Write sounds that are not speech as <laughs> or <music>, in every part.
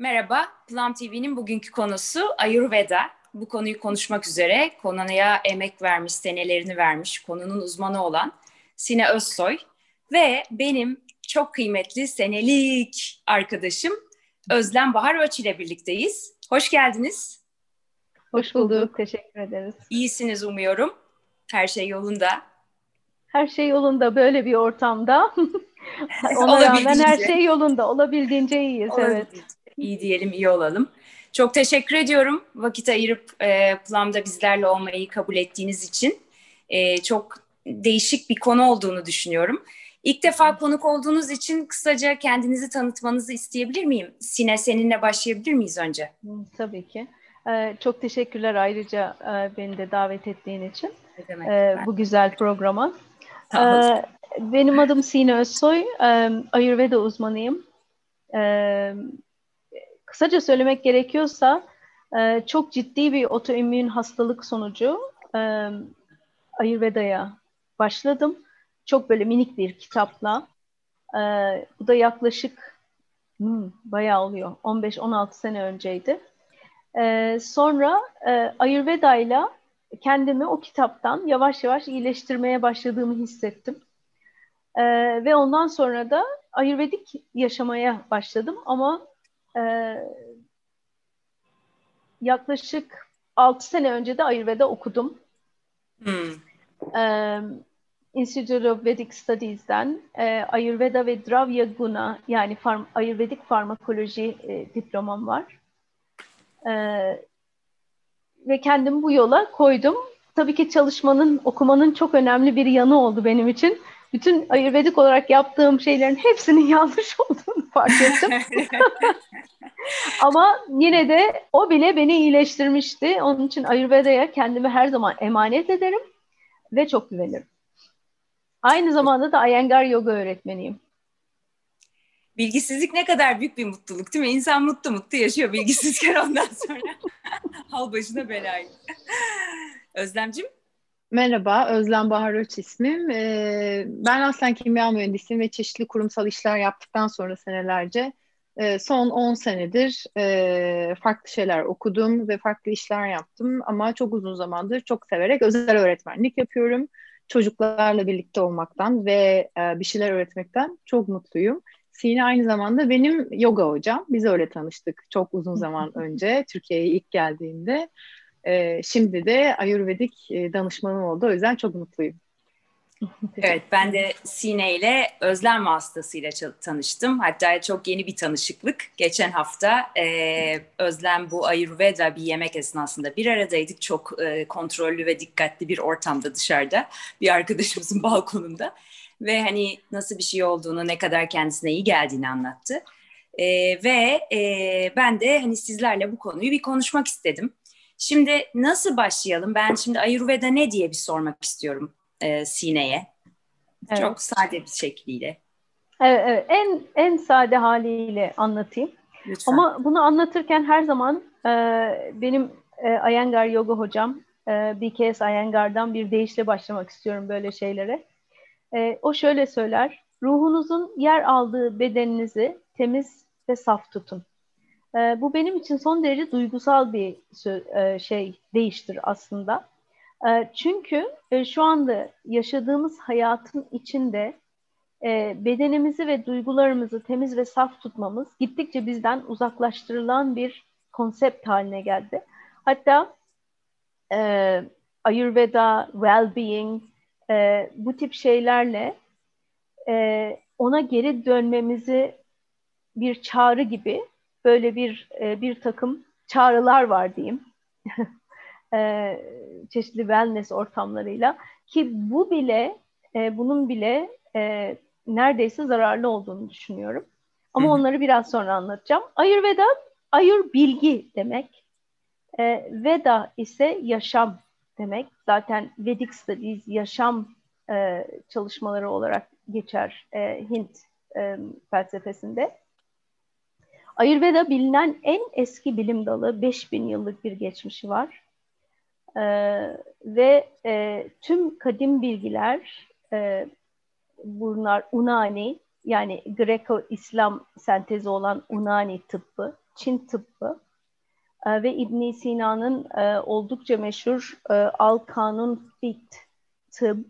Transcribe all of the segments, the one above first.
Merhaba, Plum TV'nin bugünkü konusu Ayurveda. Bu konuyu konuşmak üzere konuya emek vermiş, senelerini vermiş, konunun uzmanı olan Sine Özsoy ve benim çok kıymetli senelik arkadaşım Özlem Bahar Öç ile birlikteyiz. Hoş geldiniz. Hoş bulduk, teşekkür ederiz. İyisiniz umuyorum. Her şey yolunda. Her şey yolunda böyle bir ortamda. <laughs> Ona rağmen her şey yolunda. Olabildiğince iyiyiz, evet iyi diyelim, iyi olalım. Çok teşekkür ediyorum vakit ayırıp e, Plum'da bizlerle olmayı kabul ettiğiniz için. E, çok değişik bir konu olduğunu düşünüyorum. İlk defa konuk olduğunuz için kısaca kendinizi tanıtmanızı isteyebilir miyim? Sine seninle başlayabilir miyiz önce? Tabii ki. Ee, çok teşekkürler ayrıca e, beni de davet ettiğin için demek, e, bu güzel programa. <laughs> Ee, benim adım Sine Özsoy, e, Ayurveda uzmanıyım. E, kısaca söylemek gerekiyorsa e, çok ciddi bir otoimmün hastalık sonucu e, Ayurveda'ya başladım. Çok böyle minik bir kitapla. E, bu da yaklaşık hmm, bayağı oluyor. 15-16 sene önceydi. E, sonra e, Ayurveda'yla kendimi o kitaptan yavaş yavaş iyileştirmeye başladığımı hissettim. E, ve ondan sonra da Ayurvedik yaşamaya başladım ama e, yaklaşık 6 sene önce de Ayurveda okudum. Hmm. E, Institute of Vedic Studies'den e, Ayurveda ve Dravya Guna yani farm, Ayurvedik farmakoloji e, diplomam var. E, ve kendimi bu yola koydum. Tabii ki çalışmanın, okumanın çok önemli bir yanı oldu benim için bütün ayurvedik olarak yaptığım şeylerin hepsinin <laughs> yanlış olduğunu fark ettim. <laughs> Ama yine de o bile beni iyileştirmişti. Onun için Ayurveda'ya kendimi her zaman emanet ederim ve çok güvenirim. Aynı zamanda da Iyengar yoga öğretmeniyim. Bilgisizlik ne kadar büyük bir mutluluk değil mi? İnsan mutlu mutlu yaşıyor bilgisizken ondan sonra. <laughs> Hal başına belayı. Özlemcim? Merhaba, Özlem Bahar ismim. Ee, ben aslen kimya mühendisiyim ve çeşitli kurumsal işler yaptıktan sonra senelerce e, son 10 senedir e, farklı şeyler okudum ve farklı işler yaptım. Ama çok uzun zamandır çok severek özel öğretmenlik yapıyorum. Çocuklarla birlikte olmaktan ve e, bir şeyler öğretmekten çok mutluyum. Sine aynı zamanda benim yoga hocam. Biz öyle tanıştık çok uzun zaman önce Türkiye'ye ilk geldiğimde. E, şimdi de Ayurvedik e, danışmanım oldu. O yüzden çok mutluyum. <laughs> evet ben de Sine ile Özlem vasıtasıyla tanıştım. Hatta çok yeni bir tanışıklık. Geçen hafta e, Özlem bu Ayurveda bir yemek esnasında bir aradaydık. Çok e, kontrollü ve dikkatli bir ortamda dışarıda. Bir arkadaşımızın <laughs> balkonunda. Ve hani nasıl bir şey olduğunu, ne kadar kendisine iyi geldiğini anlattı. E, ve e, ben de hani sizlerle bu konuyu bir konuşmak istedim. Şimdi nasıl başlayalım? Ben şimdi Ayurveda ne diye bir sormak istiyorum e, Sine'ye. Evet. Çok sade bir şekliyle. Evet, evet. En en sade haliyle anlatayım. Lütfen. Ama bunu anlatırken her zaman e, benim e, Iyengar Yoga hocam e, BKS Iyengar'dan bir deyişle başlamak istiyorum böyle şeylere. E, o şöyle söyler. Ruhunuzun yer aldığı bedeninizi temiz ve saf tutun. E, bu benim için son derece duygusal bir e, şey değiştir aslında. E, çünkü e, şu anda yaşadığımız hayatın içinde e, bedenimizi ve duygularımızı temiz ve saf tutmamız gittikçe bizden uzaklaştırılan bir konsept haline geldi. Hatta e, Ayurveda, well-being e, bu tip şeylerle e, ona geri dönmemizi bir çağrı gibi böyle bir e, bir takım çağrılar var diyeyim. <laughs> e, çeşitli wellness ortamlarıyla ki bu bile e, bunun bile e, neredeyse zararlı olduğunu düşünüyorum. Ama Hı. onları biraz sonra anlatacağım. Ayurveda, ayur bilgi demek. E, Veda ise yaşam demek. Zaten Vedic Studies yaşam e, çalışmaları olarak geçer e, Hint e, felsefesinde. Ayurveda bilinen en eski bilim dalı 5000 yıllık bir geçmişi var. Ee, ve e, tüm kadim bilgiler e, bunlar Unani yani Greco-İslam sentezi olan Unani tıbbı Çin tıbbı e, ve İbn Sina'nın e, oldukça meşhur e, Al Kanun Fit tıbb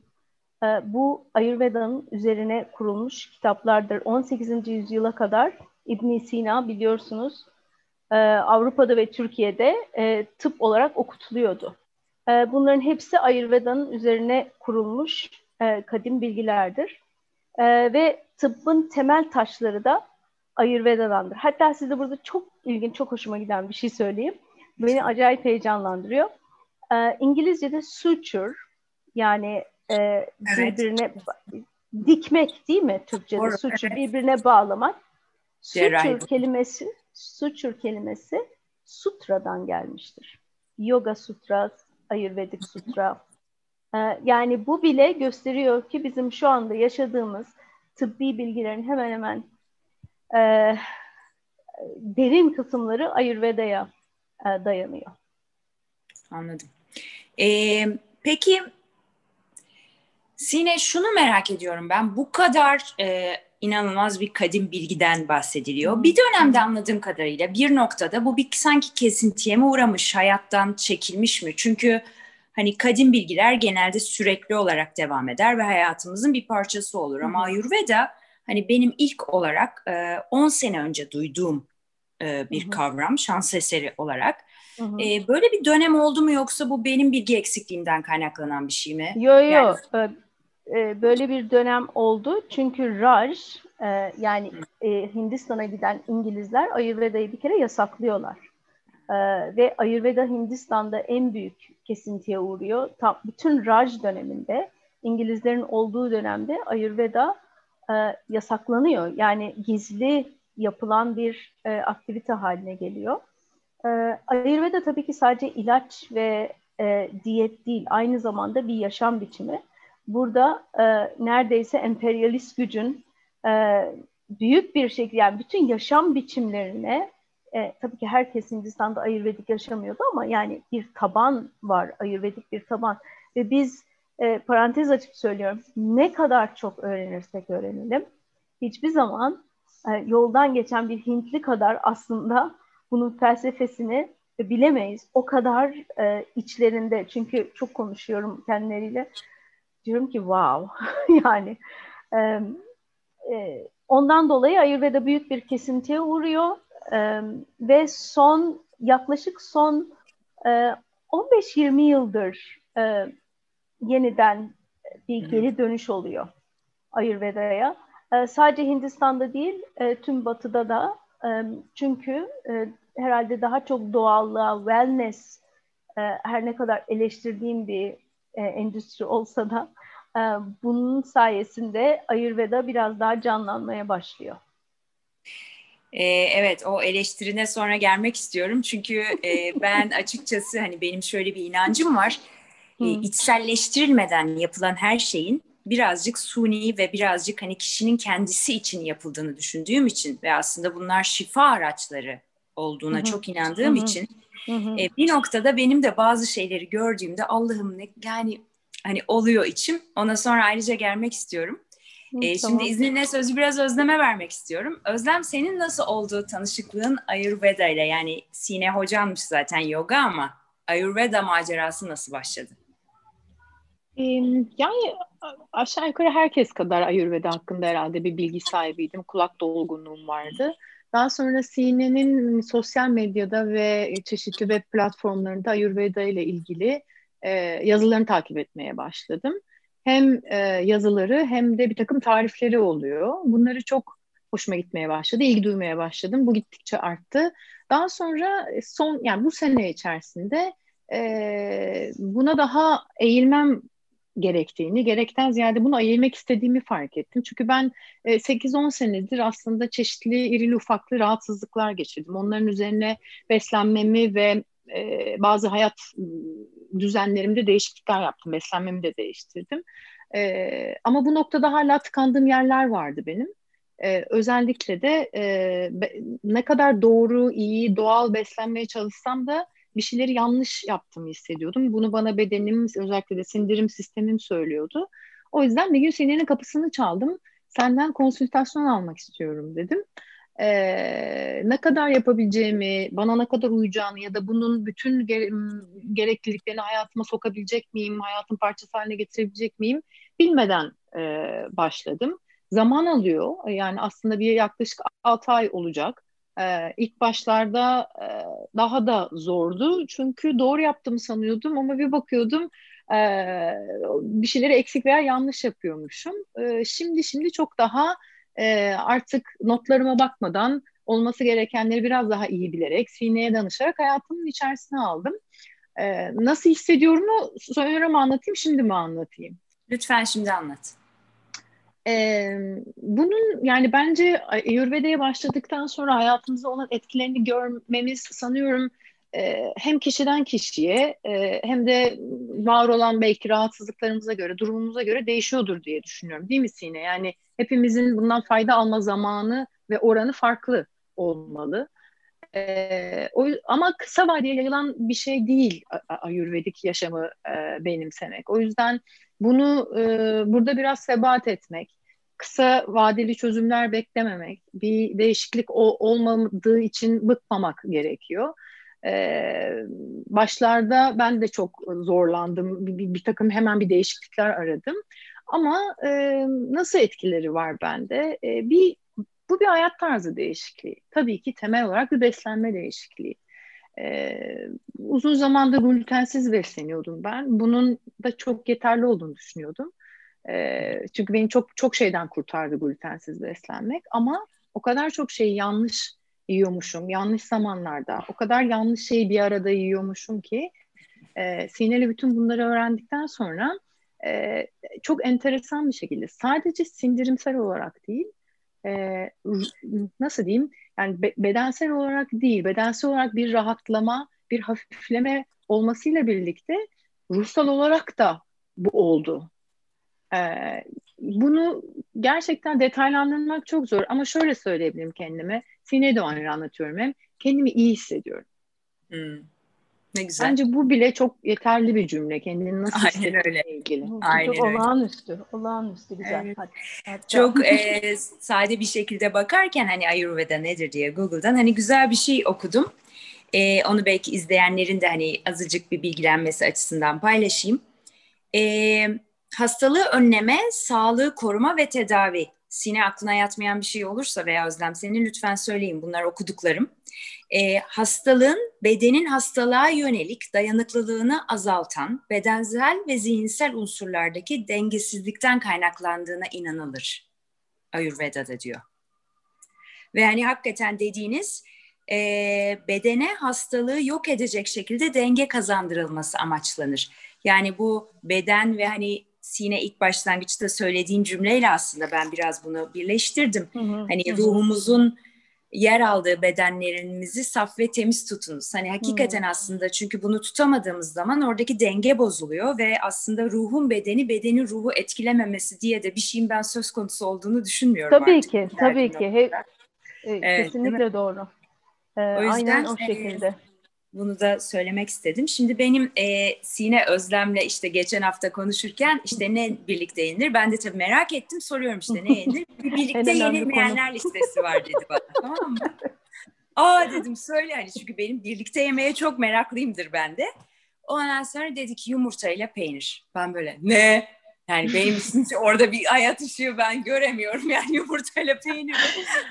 e, bu Ayurveda'nın üzerine kurulmuş kitaplardır. 18. yüzyıla kadar İbn Sina biliyorsunuz e, Avrupa'da ve Türkiye'de e, tıp olarak okutuluyordu. E, bunların hepsi Ayurveda'nın üzerine kurulmuş e, kadim bilgilerdir. E, ve tıbbın temel taşları da Ayurveda'dandır. Hatta size burada çok ilginç, çok hoşuma giden bir şey söyleyeyim. Beni acayip heyecanlandırıyor. E, İngilizce'de suture yani e, evet. birbirine dikmek değil mi Türkçe'de? Doğru, suture evet. birbirine bağlamak. Suture kelimesi suture kelimesi sutradan gelmiştir. Yoga sutra, Ayurvedik sutra. Ee, yani bu bile gösteriyor ki bizim şu anda yaşadığımız tıbbi bilgilerin hemen hemen e, derin kısımları Ayurveda'ya e, dayanıyor. Anladım. Ee, peki Sine şunu merak ediyorum ben. Bu kadar e, inanılmaz bir kadim bilgiden bahsediliyor. Bir dönemde anladığım kadarıyla bir noktada bu bir sanki kesintiye mi uğramış, hayattan çekilmiş mi? Çünkü hani kadim bilgiler genelde sürekli olarak devam eder ve hayatımızın bir parçası olur. Ama Ayurveda hani benim ilk olarak 10 e, sene önce duyduğum e, bir kavram, şans eseri olarak. E, böyle bir dönem oldu mu yoksa bu benim bilgi eksikliğimden kaynaklanan bir şey mi? Yok yok. Yani, e, böyle bir dönem oldu. Çünkü Raj e, yani e, Hindistan'a giden İngilizler Ayurveda'yı bir kere yasaklıyorlar. E, ve Ayurveda Hindistan'da en büyük kesintiye uğruyor. Tam bütün Raj döneminde İngilizlerin olduğu dönemde Ayurveda e, yasaklanıyor. Yani gizli yapılan bir e, aktivite haline geliyor. E, Ayurveda tabii ki sadece ilaç ve e, diyet değil, aynı zamanda bir yaşam biçimi burada e, neredeyse emperyalist gücün e, büyük bir şekilde yani bütün yaşam biçimlerine e, tabii ki herkes Hindistan'da ayurvedik yaşamıyordu ama yani bir taban var, ayurvedik bir taban ve biz e, parantez açıp söylüyorum ne kadar çok öğrenirsek öğrenelim hiçbir zaman e, yoldan geçen bir Hintli kadar aslında bunun felsefesini bilemeyiz. O kadar e, içlerinde çünkü çok konuşuyorum kendileriyle diyorum ki wow <laughs> yani e, e, ondan dolayı Ayurveda büyük bir kesintiye uğruyor e, ve son yaklaşık son e, 15-20 yıldır e, yeniden bir geri dönüş oluyor Ayurveda'ya. E, sadece Hindistan'da değil, e, tüm Batı'da da. E, çünkü e, herhalde daha çok doğallığa, wellness, e, her ne kadar eleştirdiğim bir e, endüstri olsa da e, bunun sayesinde Ayurveda biraz daha canlanmaya başlıyor. Ee, evet o eleştirine sonra gelmek istiyorum çünkü e, ben <laughs> açıkçası hani benim şöyle bir inancım var e, içselleştirilmeden yapılan her şeyin birazcık suni ve birazcık hani kişinin kendisi için yapıldığını düşündüğüm için ve aslında bunlar şifa araçları olduğuna Hı-hı. çok inandığım Hı-hı. için Hı-hı. E, bir noktada benim de bazı şeyleri gördüğümde Allah'ım ne yani hani oluyor içim. Ona sonra ayrıca gelmek istiyorum. Hı, ee, tamam. Şimdi izninle sözü biraz Özlem'e vermek istiyorum. Özlem senin nasıl olduğu tanışıklığın Ayurveda ile yani Sine hocanmış zaten yoga ama Ayurveda macerası nasıl başladı? Yani aşağı yukarı herkes kadar Ayurveda hakkında herhalde bir bilgi sahibiydim. Kulak dolgunluğum vardı. Daha sonra Sine'nin sosyal medyada ve çeşitli web platformlarında Ayurveda ile ilgili e, yazılarını takip etmeye başladım. Hem e, yazıları hem de bir takım tarifleri oluyor. Bunları çok hoşuma gitmeye başladı, ilgi duymaya başladım. Bu gittikçe arttı. Daha sonra son yani bu sene içerisinde e, buna daha eğilmem gerektiğini, gerekten ziyade bunu eğilmek istediğimi fark ettim. Çünkü ben e, 8-10 senedir aslında çeşitli irili ufaklı rahatsızlıklar geçirdim. Onların üzerine beslenmemi ve e, bazı hayat düzenlerimde değişiklikler yaptım. Beslenmemi de değiştirdim. E, ama bu noktada hala tıkandığım yerler vardı benim. E, özellikle de e, ne kadar doğru, iyi, doğal beslenmeye çalışsam da bir şeyleri yanlış yaptığımı hissediyordum. Bunu bana bedenim, özellikle de sindirim sistemim söylüyordu. O yüzden bir gün senenin kapısını çaldım. Senden konsültasyon almak istiyorum dedim. e, ne kadar yapabileceğimi, bana ne kadar uyacağını ya da bunun bütün gere- gerekliliklerini hayatıma sokabilecek miyim, hayatın parçası haline getirebilecek miyim bilmeden e, başladım. Zaman alıyor. Yani aslında bir yaklaşık 6 ay olacak. Ee, ilk başlarda e, daha da zordu. Çünkü doğru yaptığımı sanıyordum ama bir bakıyordum e, bir şeyleri eksik veya yanlış yapıyormuşum. E, şimdi şimdi çok daha e, artık notlarıma bakmadan olması gerekenleri biraz daha iyi bilerek, sineye danışarak hayatımın içerisine aldım. E, nasıl hissediyorumu sonra mı anlatayım, şimdi mi anlatayım? Lütfen şimdi anlat. Ee, bunun yani bence Ayurveda'ya başladıktan sonra hayatımızda olan etkilerini görmemiz sanıyorum e, hem kişiden kişiye e, hem de var olan belki rahatsızlıklarımıza göre, durumumuza göre değişiyordur diye düşünüyorum. Değil mi Sine? Yani hepimizin bundan fayda alma zamanı ve oranı farklı olmalı. E, o, ama kısa vadeye yayılan bir şey değil Ayurvedik yaşamı e, benimsemek. O yüzden bunu e, burada biraz sebat etmek, kısa vadeli çözümler beklememek, bir değişiklik o, olmadığı için bıkmamak gerekiyor. Ee, başlarda ben de çok zorlandım. Bir, bir, bir takım hemen bir değişiklikler aradım. Ama e, nasıl etkileri var bende? E, bir bu bir hayat tarzı değişikliği. Tabii ki temel olarak bir beslenme değişikliği. Ee, uzun zamandır glutensiz besleniyordum ben. Bunun da çok yeterli olduğunu düşünüyordum. Ee, çünkü beni çok çok şeyden kurtardı glutensiz beslenmek. Ama o kadar çok şeyi yanlış yiyormuşum, yanlış zamanlarda. O kadar yanlış şeyi bir arada yiyormuşum ki e, Sineli bütün bunları öğrendikten sonra e, çok enteresan bir şekilde sadece sindirimsel olarak değil, e, nasıl diyeyim yani be, bedensel olarak değil bedensel olarak bir rahatlama bir hafifleme olmasıyla birlikte ruhsal olarak da bu oldu. E, bunu gerçekten detaylandırmak çok zor ama şöyle söyleyebilirim kendime. Sine de anlatıyorum hem. Kendimi iyi hissediyorum. Hmm. Ne güzel. Bence bu bile çok yeterli bir cümle. Kendini nasıl Aynen öyle. ilgili. Aynen çok öyle. olağanüstü. Olağanüstü güzel. Evet. Hadi, hadi. Çok e, sade bir şekilde bakarken hani Ayurveda nedir diye Google'dan hani güzel bir şey okudum. E, onu belki izleyenlerin de hani azıcık bir bilgilenmesi açısından paylaşayım. E, hastalığı önleme, sağlığı koruma ve tedavi. Sine aklına yatmayan bir şey olursa veya Özlem senin lütfen söyleyin bunlar okuduklarım e, hastalığın bedenin hastalığa yönelik dayanıklılığını azaltan bedensel ve zihinsel unsurlardaki dengesizlikten kaynaklandığına inanılır. Ayurveda'da diyor. Ve hani hakikaten dediğiniz e, bedene hastalığı yok edecek şekilde denge kazandırılması amaçlanır. Yani bu beden ve hani Sine ilk başlangıçta söylediğin cümleyle aslında ben biraz bunu birleştirdim. Hı hı, hani hı. ruhumuzun yer aldığı bedenlerimizi saf ve temiz tutunuz. Hani hakikaten hmm. aslında çünkü bunu tutamadığımız zaman oradaki denge bozuluyor ve aslında ruhun bedeni bedenin ruhu etkilememesi diye de bir şeyin ben söz konusu olduğunu düşünmüyorum tabii artık. Ki, tabii ki. He, evet, kesinlikle doğru. Ee, o yüzden, aynen o şekilde. E, bunu da söylemek istedim. Şimdi benim e, Sine Özlem'le işte geçen hafta konuşurken işte ne birlikte yenir? Ben de tabii merak ettim soruyorum işte ne yenir? Bir <laughs> birlikte yenilmeyenler listesi var dedi bana tamam mı? <laughs> Aa dedim söyle hani çünkü benim birlikte yemeye çok meraklıyımdır ben de. Ondan sonra dedi ki yumurta ile peynir. Ben böyle ne? Yani benim için <laughs> orada bir hayat ışığı ben göremiyorum. Yani yumurtayla peyniri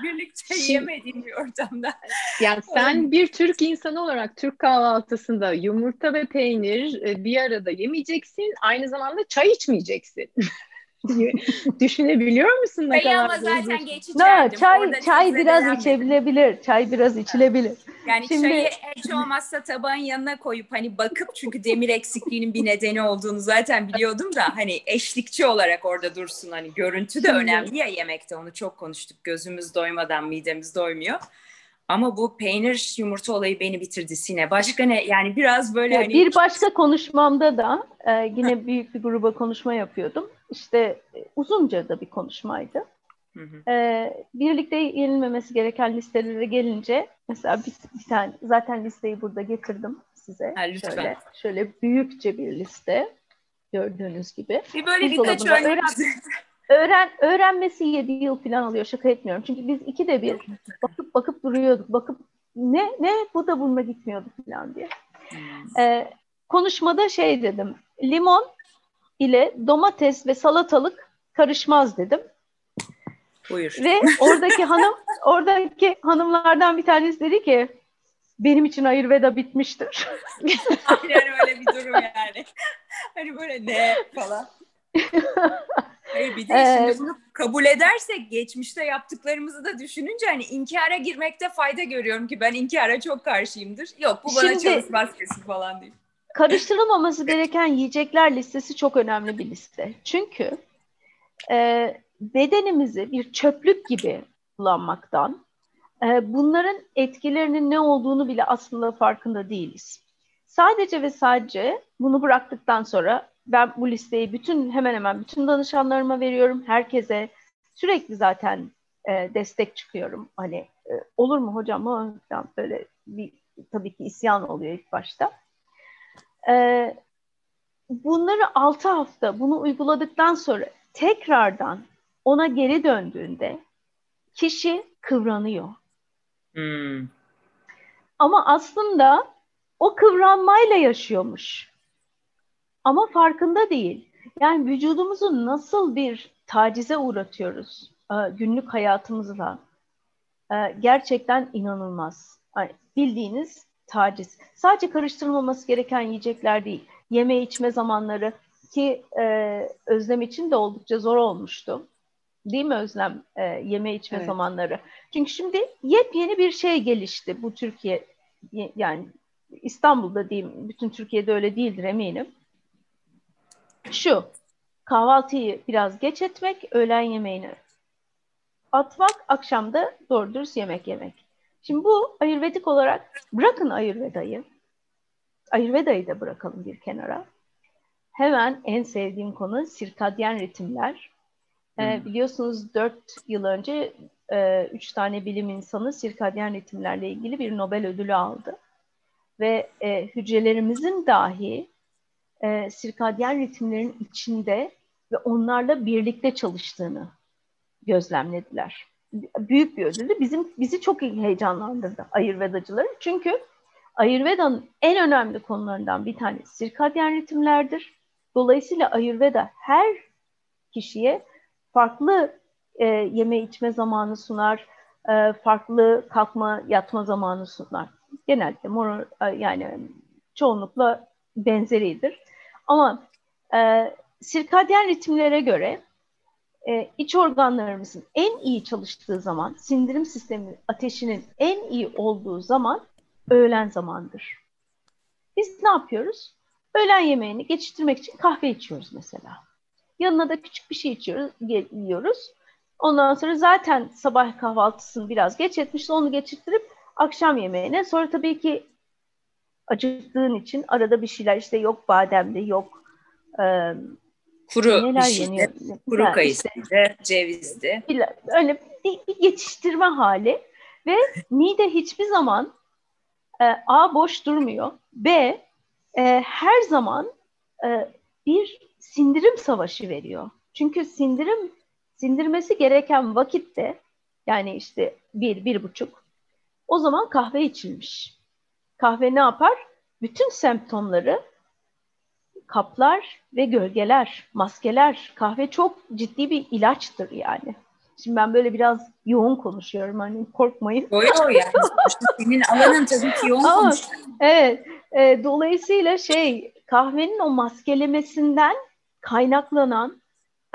birlikte yemediğim bir ortamda. Yani sen bir Türk insanı olarak Türk kahvaltısında yumurta ve peynir e, bir arada yemeyeceksin. Aynı zamanda çay içmeyeceksin. <laughs> <laughs> Düşünebiliyor musun ne kadar? ama zaten geçeceğim. çay çay biraz içebilebilir. Çay biraz içilebilir. Yani Şimdi... çayı hiç olmazsa tabağın yanına koyup hani bakıp çünkü demir eksikliğinin bir nedeni olduğunu zaten biliyordum da hani eşlikçi olarak orada dursun hani görüntü de önemli ya yemekte onu çok konuştuk. Gözümüz doymadan midemiz doymuyor. Ama bu peynir yumurta olayı beni bitirdi Sine. Başka ne? Yani biraz böyle hani... Bir başka konuşmamda da e, yine büyük bir gruba konuşma yapıyordum. İşte e, uzunca da bir konuşmaydı. Hı hı. E, birlikte yenilmemesi gereken listelere gelince mesela bir, bir tane zaten listeyi burada getirdim size. Ha, lütfen. Şöyle, şöyle büyükçe bir liste gördüğünüz gibi. Bir böyle birkaç örnek öğren <laughs> öğrenmesi 7 yıl falan alıyor. Şaka etmiyorum. Çünkü biz iki de bir bakıp bakıp duruyorduk. Bakıp ne ne bu da bununla gitmiyordu falan diye. Hmm. Ee, konuşmada şey dedim. Limon ile domates ve salatalık karışmaz dedim. Buyur. Ve oradaki <laughs> hanım oradaki hanımlardan bir tanesi dedi ki benim için Ayurveda bitmiştir. yani öyle bir durum yani. <laughs> Hani böyle ne falan. Hayır bir de ee, şimdi bunu kabul edersek geçmişte yaptıklarımızı da düşününce hani inkara girmekte fayda görüyorum ki ben inkara çok karşıyımdır. Yok bu bana şimdi, çalışmaz kesin falan değil. Karıştırılmaması gereken yiyecekler listesi çok önemli bir liste. Çünkü e, bedenimizi bir çöplük gibi kullanmaktan e, bunların etkilerinin ne olduğunu bile aslında farkında değiliz. Sadece ve sadece bunu bıraktıktan sonra ben bu listeyi bütün hemen hemen bütün danışanlarıma veriyorum. Herkese sürekli zaten e, destek çıkıyorum. Hani e, olur mu hocam böyle bir tabii ki isyan oluyor ilk başta. E, bunları 6 hafta bunu uyguladıktan sonra tekrardan ona geri döndüğünde kişi kıvranıyor. Hmm. Ama aslında o kıvranmayla yaşıyormuş. Ama farkında değil. Yani vücudumuzu nasıl bir tacize uğratıyoruz e, günlük hayatımızla. E, gerçekten inanılmaz. Bildiğiniz taciz. Sadece karıştırılmaması gereken yiyecekler değil. Yeme içme zamanları ki e, Özlem için de oldukça zor olmuştu. Değil mi Özlem? E, yeme içme evet. zamanları. Çünkü şimdi yepyeni bir şey gelişti bu Türkiye yani İstanbul'da diyeyim bütün Türkiye'de öyle değildir eminim. Şu kahvaltıyı biraz geç etmek, öğlen yemeğini atmak, akşamda doğru dürüst yemek yemek. Şimdi bu ayurvedik olarak bırakın ayurvedayı. Ayurvedayı da bırakalım bir kenara. Hemen en sevdiğim konu sirkadyen ritimler. Ee, biliyorsunuz 4 yıl önce e, üç tane bilim insanı sirkadyen ritimlerle ilgili bir Nobel ödülü aldı. Ve e, hücrelerimizin dahi e, sirkadyen ritimlerin içinde ve onlarla birlikte çalıştığını gözlemlediler. Büyük bir ödüldü. Bizim bizi çok heyecanlandırdı Ayurvedacıları. Çünkü Ayurveda'nın en önemli konularından bir tanesi sirkadyen ritimlerdir. Dolayısıyla Ayurveda her kişiye farklı e, yeme içme zamanı sunar, e, farklı kalkma yatma zamanı sunar. Genelde mor, e, yani çoğunlukla benzeridir. Ama e, sirkadyen ritimlere göre e, iç organlarımızın en iyi çalıştığı zaman, sindirim sistemi ateşinin en iyi olduğu zaman öğlen zamandır. Biz ne yapıyoruz? Öğlen yemeğini geçiştirmek için kahve içiyoruz mesela. Yanına da küçük bir şey içiyoruz, yiyoruz. Ondan sonra zaten sabah kahvaltısını biraz geç etmişti. Onu geçirttirip akşam yemeğine. Sonra tabii ki acıktığın için arada bir şeyler işte yok bademde yok e, kuru neler yeniyor. Kuru yani kayısıydı, işte, cevizdi. Öyle bir, bir geçiştirme hali ve mide hiçbir zaman e, A boş durmuyor. B e, her zaman e, bir sindirim savaşı veriyor. Çünkü sindirim sindirmesi gereken vakitte yani işte bir, bir buçuk o zaman kahve içilmiş. Kahve ne yapar? Bütün semptomları kaplar ve gölgeler, maskeler. Kahve çok ciddi bir ilaçtır yani. Şimdi ben böyle biraz yoğun konuşuyorum hani korkmayın. Yo yani. Senin alanın tabii ki yoğun Ama, Evet. E, dolayısıyla şey kahvenin o maskelemesinden kaynaklanan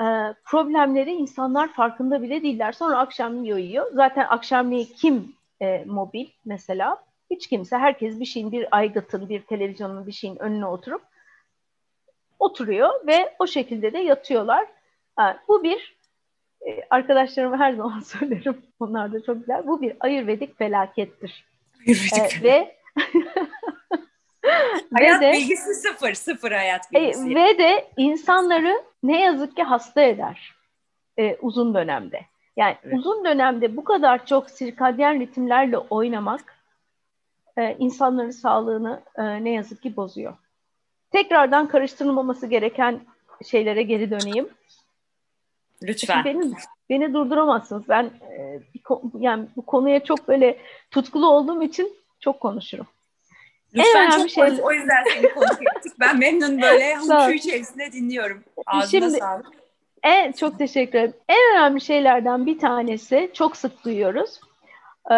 e, problemleri insanlar farkında bile değiller. Sonra akşam yiyor yiyor. Zaten akşamleyi kim e, mobil mesela? Hiç kimse. Herkes bir şeyin, bir aygıtın, bir televizyonun bir şeyin önüne oturup oturuyor ve o şekilde de yatıyorlar. Ha, bu bir e, arkadaşlarıma her zaman <laughs> söylerim. Onlar da çok güzel. Bu bir ayurvedik felakettir. Ayurvedik. Ee, <laughs> ve hayat ve de, bilgisi sıfır, sıfır hayat e, bilgisi. E, ve de insanları ne yazık ki hasta eder e, uzun dönemde. Yani evet. uzun dönemde bu kadar çok sirkadyen ritimlerle oynamak e, insanların sağlığını e, ne yazık ki bozuyor. Tekrardan karıştırılmaması gereken şeylere geri döneyim. Lütfen. Beni, beni durduramazsınız. Ben e, yani bu konuya çok böyle tutkulu olduğum için çok konuşurum. Lütfen çok şey... o yüzden seni konuk <laughs> ettik. Ben memnun böyle huşu içerisinde dinliyorum. Ağzına Şimdi, sağlık. En, çok teşekkür ederim. En önemli şeylerden bir tanesi çok sık duyuyoruz. Ee,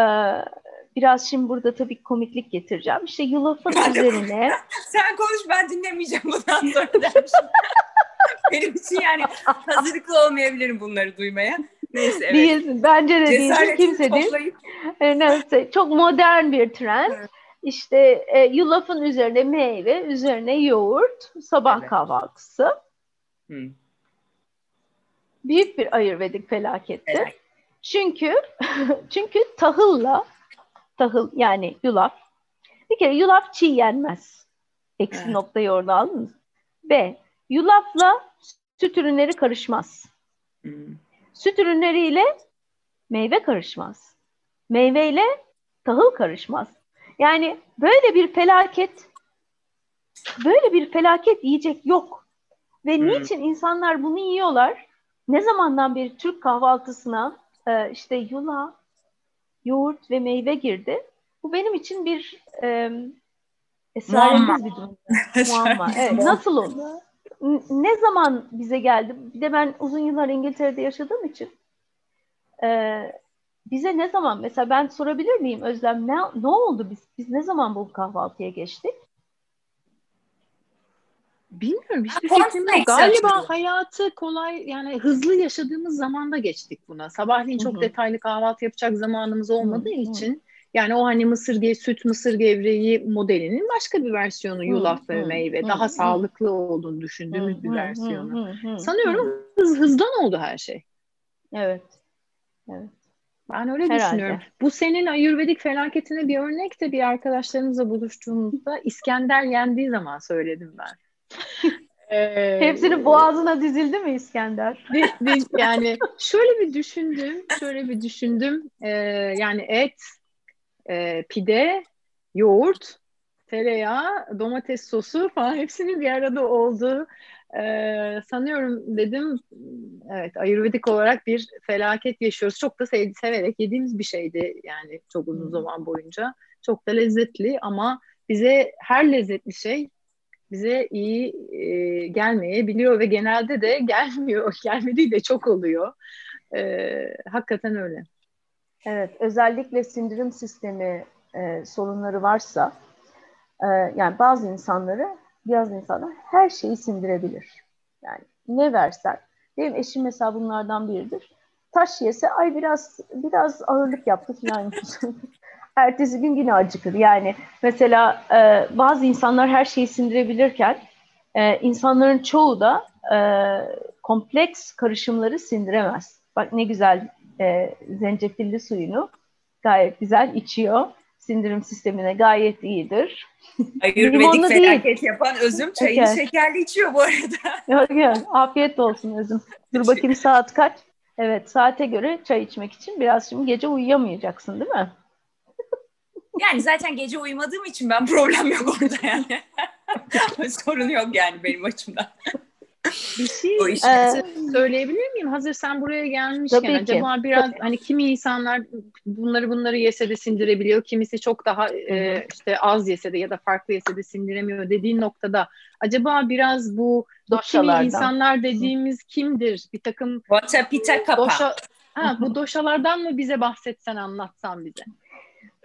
biraz şimdi burada tabii komiklik getireceğim. İşte yulafın üzerine. <laughs> Sen konuş ben dinlemeyeceğim bundan sonra dermişim. <laughs> Benim için yani hazırlıklı olmayabilirim bunları duymaya. Neyse evet. Değilsin. Bence de değilsin. Kimse değil. Neyse. Çok modern bir trend. Evet. İşte e, yulafın üzerine meyve, üzerine yoğurt, sabah evet. kahvaltısı. Hmm. Büyük bir ayırvedik felakettir. Evet. Çünkü <laughs> çünkü tahılla tahıl yani yulaf bir kere yulaf çiğ yenmez. Eksi evet. noktayı orada aldınız. B. Yulafla süt ürünleri karışmaz. Hmm. Süt ürünleriyle meyve karışmaz. Meyveyle tahıl karışmaz. Yani böyle bir felaket böyle bir felaket yiyecek yok. Ve hmm. niçin insanlar bunu yiyorlar? Ne zamandan beri Türk kahvaltısına e, işte yulaf, yoğurt ve meyve girdi. Bu benim için bir e, esrarengiz bir durum. <laughs> Muamma. Evet, nasıl oldu? Ne zaman bize geldi? Bir de ben uzun yıllar İngiltere'de yaşadığım için e, bize ne zaman mesela ben sorabilir miyim Özlem ne, ne oldu biz biz ne zaman bu kahvaltıya geçtik? Bilmiyorum hiçbir fikrim yok. Galiba hayatı kolay yani hızlı yaşadığımız zamanda geçtik buna. Sabahleyin çok detaylı kahvaltı yapacak zamanımız olmadığı Hı-hı. için yani o hani mısır ge süt mısır gevreği modelinin başka bir versiyonu yulaf ve meyve. Daha Hı-hı. sağlıklı olduğunu düşündüğümüz Hı-hı. bir versiyonu. Hı-hı. Sanıyorum hız, hızdan oldu her şey. Evet. Evet. Ben öyle Herhalde. düşünüyorum. Bu senin Ayurvedik felaketine bir örnek de bir arkadaşlarımızla buluştuğumuzda İskender yendiği zaman söyledim ben. <laughs> Ee, Hepsinin boğazına dizildi mi İskender? yani şöyle bir düşündüm, şöyle bir düşündüm. Ee, yani et, e, pide, yoğurt, tereyağı, domates sosu falan hepsinin bir arada olduğu ee, sanıyorum dedim evet ayurvedik olarak bir felaket yaşıyoruz. Çok da sev severek yediğimiz bir şeydi yani çok uzun zaman boyunca. Çok da lezzetli ama bize her lezzetli şey bize iyi e, gelmeyebiliyor ve genelde de <laughs> gelmiyor. Gelmediği de çok oluyor. E, hakikaten öyle. Evet, özellikle sindirim sistemi e, sorunları varsa, e, yani bazı insanları biraz insanlar her şeyi sindirebilir. Yani ne versen. Benim eşim mesela bunlardan biridir. Taş yese ay biraz biraz ağırlık yaptı falan. <laughs> Ertesi gün yine acıkır. Yani mesela e, bazı insanlar her şeyi sindirebilirken e, insanların çoğu da e, kompleks karışımları sindiremez. Bak ne güzel e, zencefilli suyunu gayet güzel içiyor sindirim sistemine gayet iyidir. <laughs> Ayurvedik felaket değil. yapan Özüm çayını okay. şekerli içiyor bu arada. <laughs> Yok afiyet olsun Özüm. Dur bakayım saat kaç? Evet saate göre çay içmek için biraz şimdi gece uyuyamayacaksın değil mi? Yani zaten gece uyumadığım için ben problem yok orada yani. <laughs> Sorun yok yani benim açımdan. Bir şey ee, söyleyebilir miyim? Hazır sen buraya gelmişken tabii acaba ki. biraz tabii. hani kimi insanlar bunları bunları yese de sindirebiliyor. Kimisi çok daha e, işte az yese de ya da farklı yese de sindiremiyor dediğin noktada acaba biraz bu kimi insanlar dediğimiz kimdir? Bir takım Vata pita kapa. Doşa, ha, bu doşalardan mı bize bahsetsen anlatsan bize.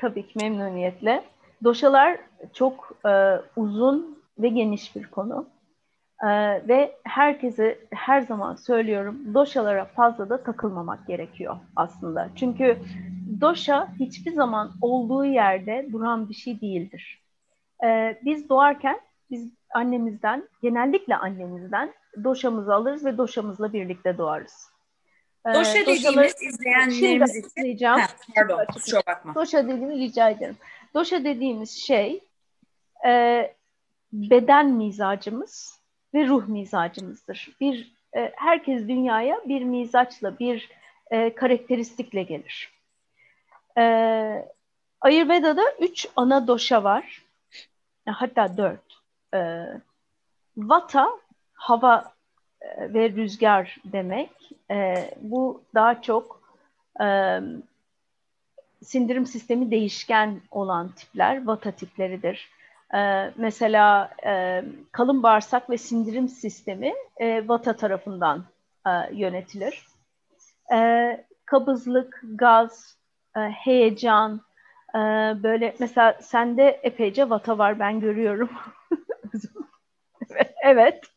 Tabii ki memnuniyetle. Doşalar çok e, uzun ve geniş bir konu. Ee, ve herkese her zaman söylüyorum doşalara fazla da takılmamak gerekiyor aslında. Çünkü doşa hiçbir zaman olduğu yerde duran bir şey değildir. Ee, biz doğarken biz annemizden, genellikle annemizden doşamızı alırız ve doşamızla birlikte doğarız. Ee, Doşa dediğimiz izleyenlerimiz için. Ha, pardon, kusura bakma. Doşa dediğimi rica ederim. Doşa dediğimiz şey e, beden mizacımız, ve ruh mizacımızdır. Bir e, herkes dünyaya bir mizaçla, bir e, karakteristikle gelir. E, Ayurveda'da üç ana doşa var. Hatta dört. E, vata, hava ve rüzgar demek. E, bu daha çok e, sindirim sistemi değişken olan tipler, vata tipleridir. E, mesela e, kalın bağırsak ve sindirim sistemi e, vata tarafından e, yönetilir. E, kabızlık, gaz, e, heyecan, e, böyle mesela sende epeyce vata var ben görüyorum. <laughs> evet.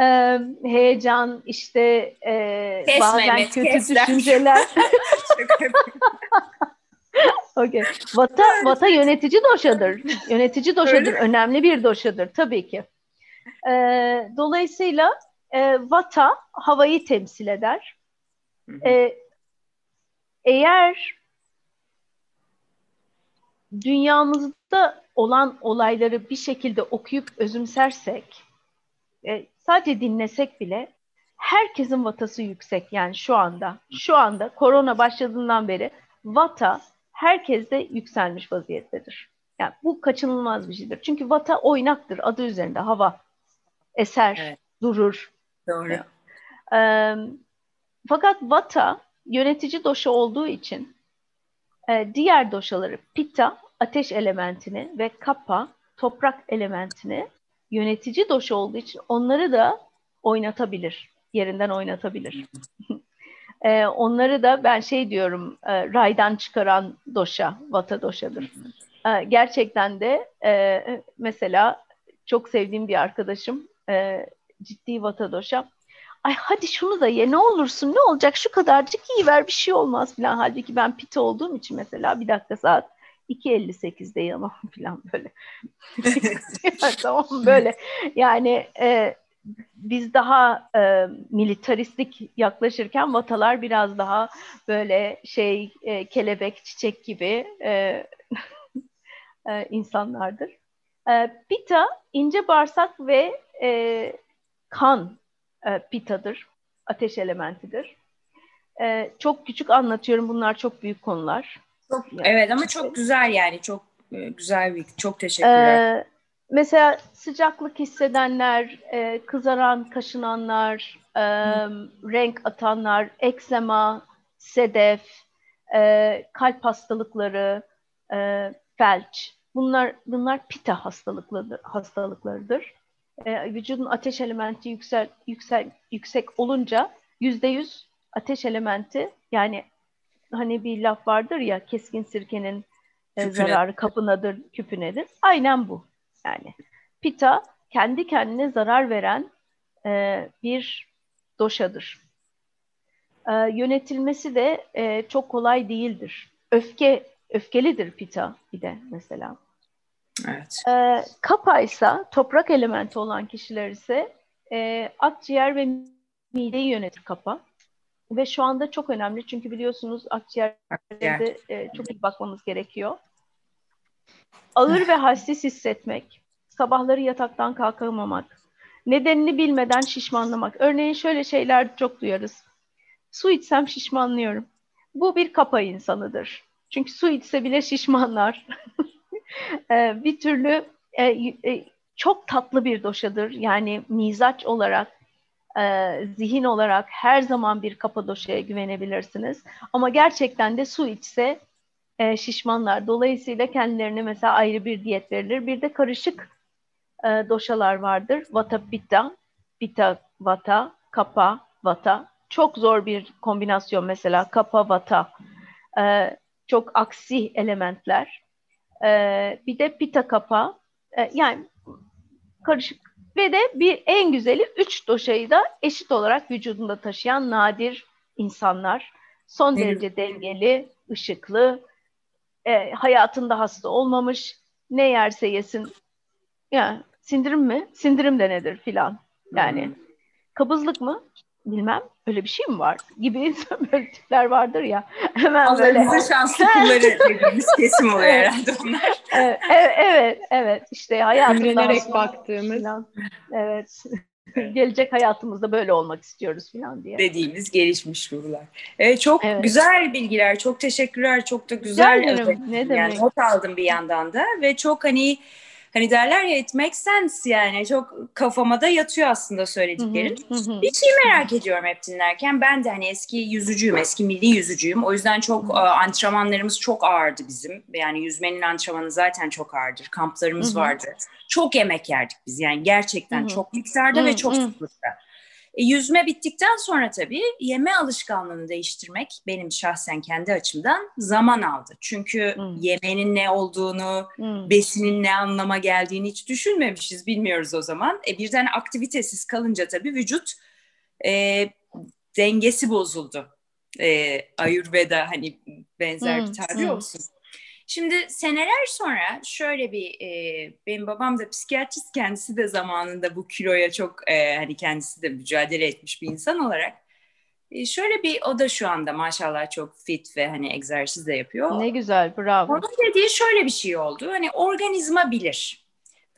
Ee, heyecan işte e, kes bazen Mehmet, kötü kesler. <laughs> düşünceler. okay. Vata, vata yönetici doşadır. Yönetici doşadır. Önemli bir doşadır tabii ki. Ee, dolayısıyla e, vata havayı temsil eder. Ee, eğer dünyamızda olan olayları bir şekilde okuyup özümsersek e, sadece dinlesek bile herkesin vatası yüksek yani şu anda. Şu anda korona başladığından beri vata herkeste yükselmiş vaziyettedir. Yani bu kaçınılmaz bir şeydir. Çünkü vata oynaktır adı üzerinde hava. Eser, evet. durur. Doğru. Ee, fakat vata yönetici doşa olduğu için e, diğer doşaları pitta ateş elementini ve kappa toprak elementini yönetici doşa olduğu için onları da oynatabilir. Yerinden oynatabilir. <laughs> e, onları da ben şey diyorum e, raydan çıkaran doşa, vata doşadır. E, gerçekten de e, mesela çok sevdiğim bir arkadaşım e, ciddi vata doşa. Ay hadi şunu da ye ne olursun ne olacak şu kadarcık iyi ver bir şey olmaz falan. Halbuki ben piti olduğum için mesela bir dakika saat 2.58'de yanım falan böyle. <laughs> tamam böyle. Yani e, biz daha e, militaristik yaklaşırken vatalar biraz daha böyle şey e, kelebek, çiçek gibi e, <laughs> e, insanlardır. E, pita ince bağırsak ve e, kan e, pitadır, ateş elementidir. E, çok küçük anlatıyorum, bunlar çok büyük konular. Çok, evet ama çok güzel yani çok e, güzel bir çok teşekkürler. Ee, mesela sıcaklık hissedenler, e, kızaran, kaşınanlar, e, renk atanlar, eksema, sedef, e, kalp hastalıkları, e, felç. Bunlar bunlar pita hastalıkları hastalıklarıdır. E, vücudun ateş elementi yüksel, yüksel yüksek olunca yüzde yüz ateş elementi yani hani bir laf vardır ya keskin sirkenin e, zararı kapınadır, küpünedir. Aynen bu. Yani pita kendi kendine zarar veren e, bir doşadır. E, yönetilmesi de e, çok kolay değildir. Öfke öfkelidir pita bir de mesela. Evet. E, kapa ise toprak elementi olan kişiler ise e, akciğer ve mideyi yönetir kapa. Ve şu anda çok önemli çünkü biliyorsunuz akciğerde e, çok iyi bakmamız gerekiyor. Ağır ve halsiz hissetmek, sabahları yataktan kalkamamak, nedenini bilmeden şişmanlamak. Örneğin şöyle şeyler çok duyarız. Su içsem şişmanlıyorum. Bu bir kapa insanıdır. Çünkü su içse bile şişmanlar. <laughs> E, bir türlü e, e, çok tatlı bir doşadır. Yani mizaç olarak e, zihin olarak her zaman bir Kapadosya'ya güvenebilirsiniz. Ama gerçekten de su içse e, şişmanlar. Dolayısıyla kendilerine mesela ayrı bir diyet verilir. Bir de karışık e, doşalar vardır. Vata pitta, pitta vata, kapa vata. Çok zor bir kombinasyon mesela kapa vata. E, çok aksi elementler. E, bir de pita kapa. E, yani karışık ve de bir en güzeli üç doşayı da eşit olarak vücudunda taşıyan nadir insanlar. Son derece dengeli, ışıklı, e, hayatında hasta olmamış, ne yerse yesin. Yani sindirim mi? Sindirim de nedir filan. Yani kabızlık mı? Bilmem. Öyle bir şey mi var? Gibi <laughs> böyle tipler vardır ya. Hemen böyle. şanslı <laughs> kulları dediğimiz kesim oluyor herhalde bunlar. <laughs> Evet, evet, evet, evet. İşte hayatımda baktığımız. Falan. Evet. Gelecek hayatımızda böyle olmak istiyoruz falan diye. Dediğimiz gelişmiş ruhlar. Evet, çok evet. güzel bilgiler. Çok teşekkürler. Çok da güzel. Ne demek? Yani not aldım bir yandan da ve çok hani Hani derler ya it makes sense yani çok kafama da yatıyor aslında söylediklerin. Bir şey merak ediyorum hep dinlerken. Ben de hani eski yüzücüyüm, eski milli yüzücüyüm. O yüzden çok antrenmanlarımız çok ağırdı bizim. Yani yüzmenin antrenmanı zaten çok ağırdır. Kamplarımız vardı. Çok yemek yerdik biz yani gerçekten çok miktarda ve çok sıklıkta. E, yüzme bittikten sonra tabii yeme alışkanlığını değiştirmek benim şahsen kendi açımdan zaman aldı. Çünkü hmm. yemenin ne olduğunu, hmm. besinin ne anlama geldiğini hiç düşünmemişiz, bilmiyoruz o zaman. E, birden aktivitesiz kalınca tabii vücut e, dengesi bozuldu. E, Ayurveda hani benzer hmm. bir tabir hmm. olsun. Şimdi seneler sonra şöyle bir e, benim babam da psikiyatrist kendisi de zamanında bu kiloya çok e, hani kendisi de mücadele etmiş bir insan olarak e, şöyle bir o da şu anda maşallah çok fit ve hani egzersiz de yapıyor. Ne güzel bravo. Onun dediği şöyle bir şey oldu hani organizma bilir.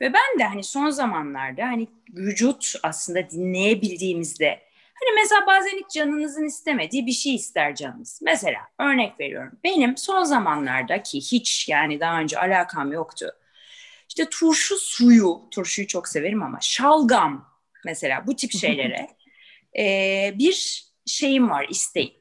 Ve ben de hani son zamanlarda hani vücut aslında dinleyebildiğimizde Hani mesela bazen hiç canınızın istemediği bir şey ister canınız. Mesela örnek veriyorum. Benim son zamanlarda ki hiç yani daha önce alakam yoktu. İşte turşu suyu, turşuyu çok severim ama şalgam mesela bu tip şeylere <laughs> e, bir şeyim var isteğim.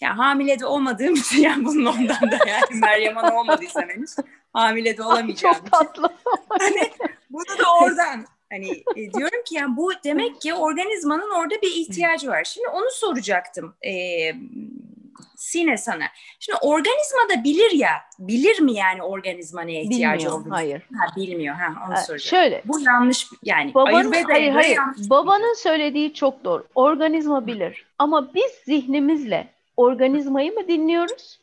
Yani hamile de olmadığım için yani bunun ondan da yani Meryem Ana olmadıysam henüz hamile de olamayacağım Çok tatlı. hani bunu da <laughs> oradan Hani e, diyorum ki yani bu demek ki organizmanın orada bir ihtiyacı var. Şimdi onu soracaktım e, Sine sana. Şimdi organizma da bilir ya, bilir mi yani organizma neye ihtiyacı bilmiyor, olduğunu? Hayır. Ha, bilmiyor. Ha, onu ha, soracağım. Şöyle. Bu yanlış yani. Babanın, hayır hayır. Yanlış. Babanın söylediği çok doğru. Organizma bilir. Ama biz zihnimizle organizmayı mı dinliyoruz?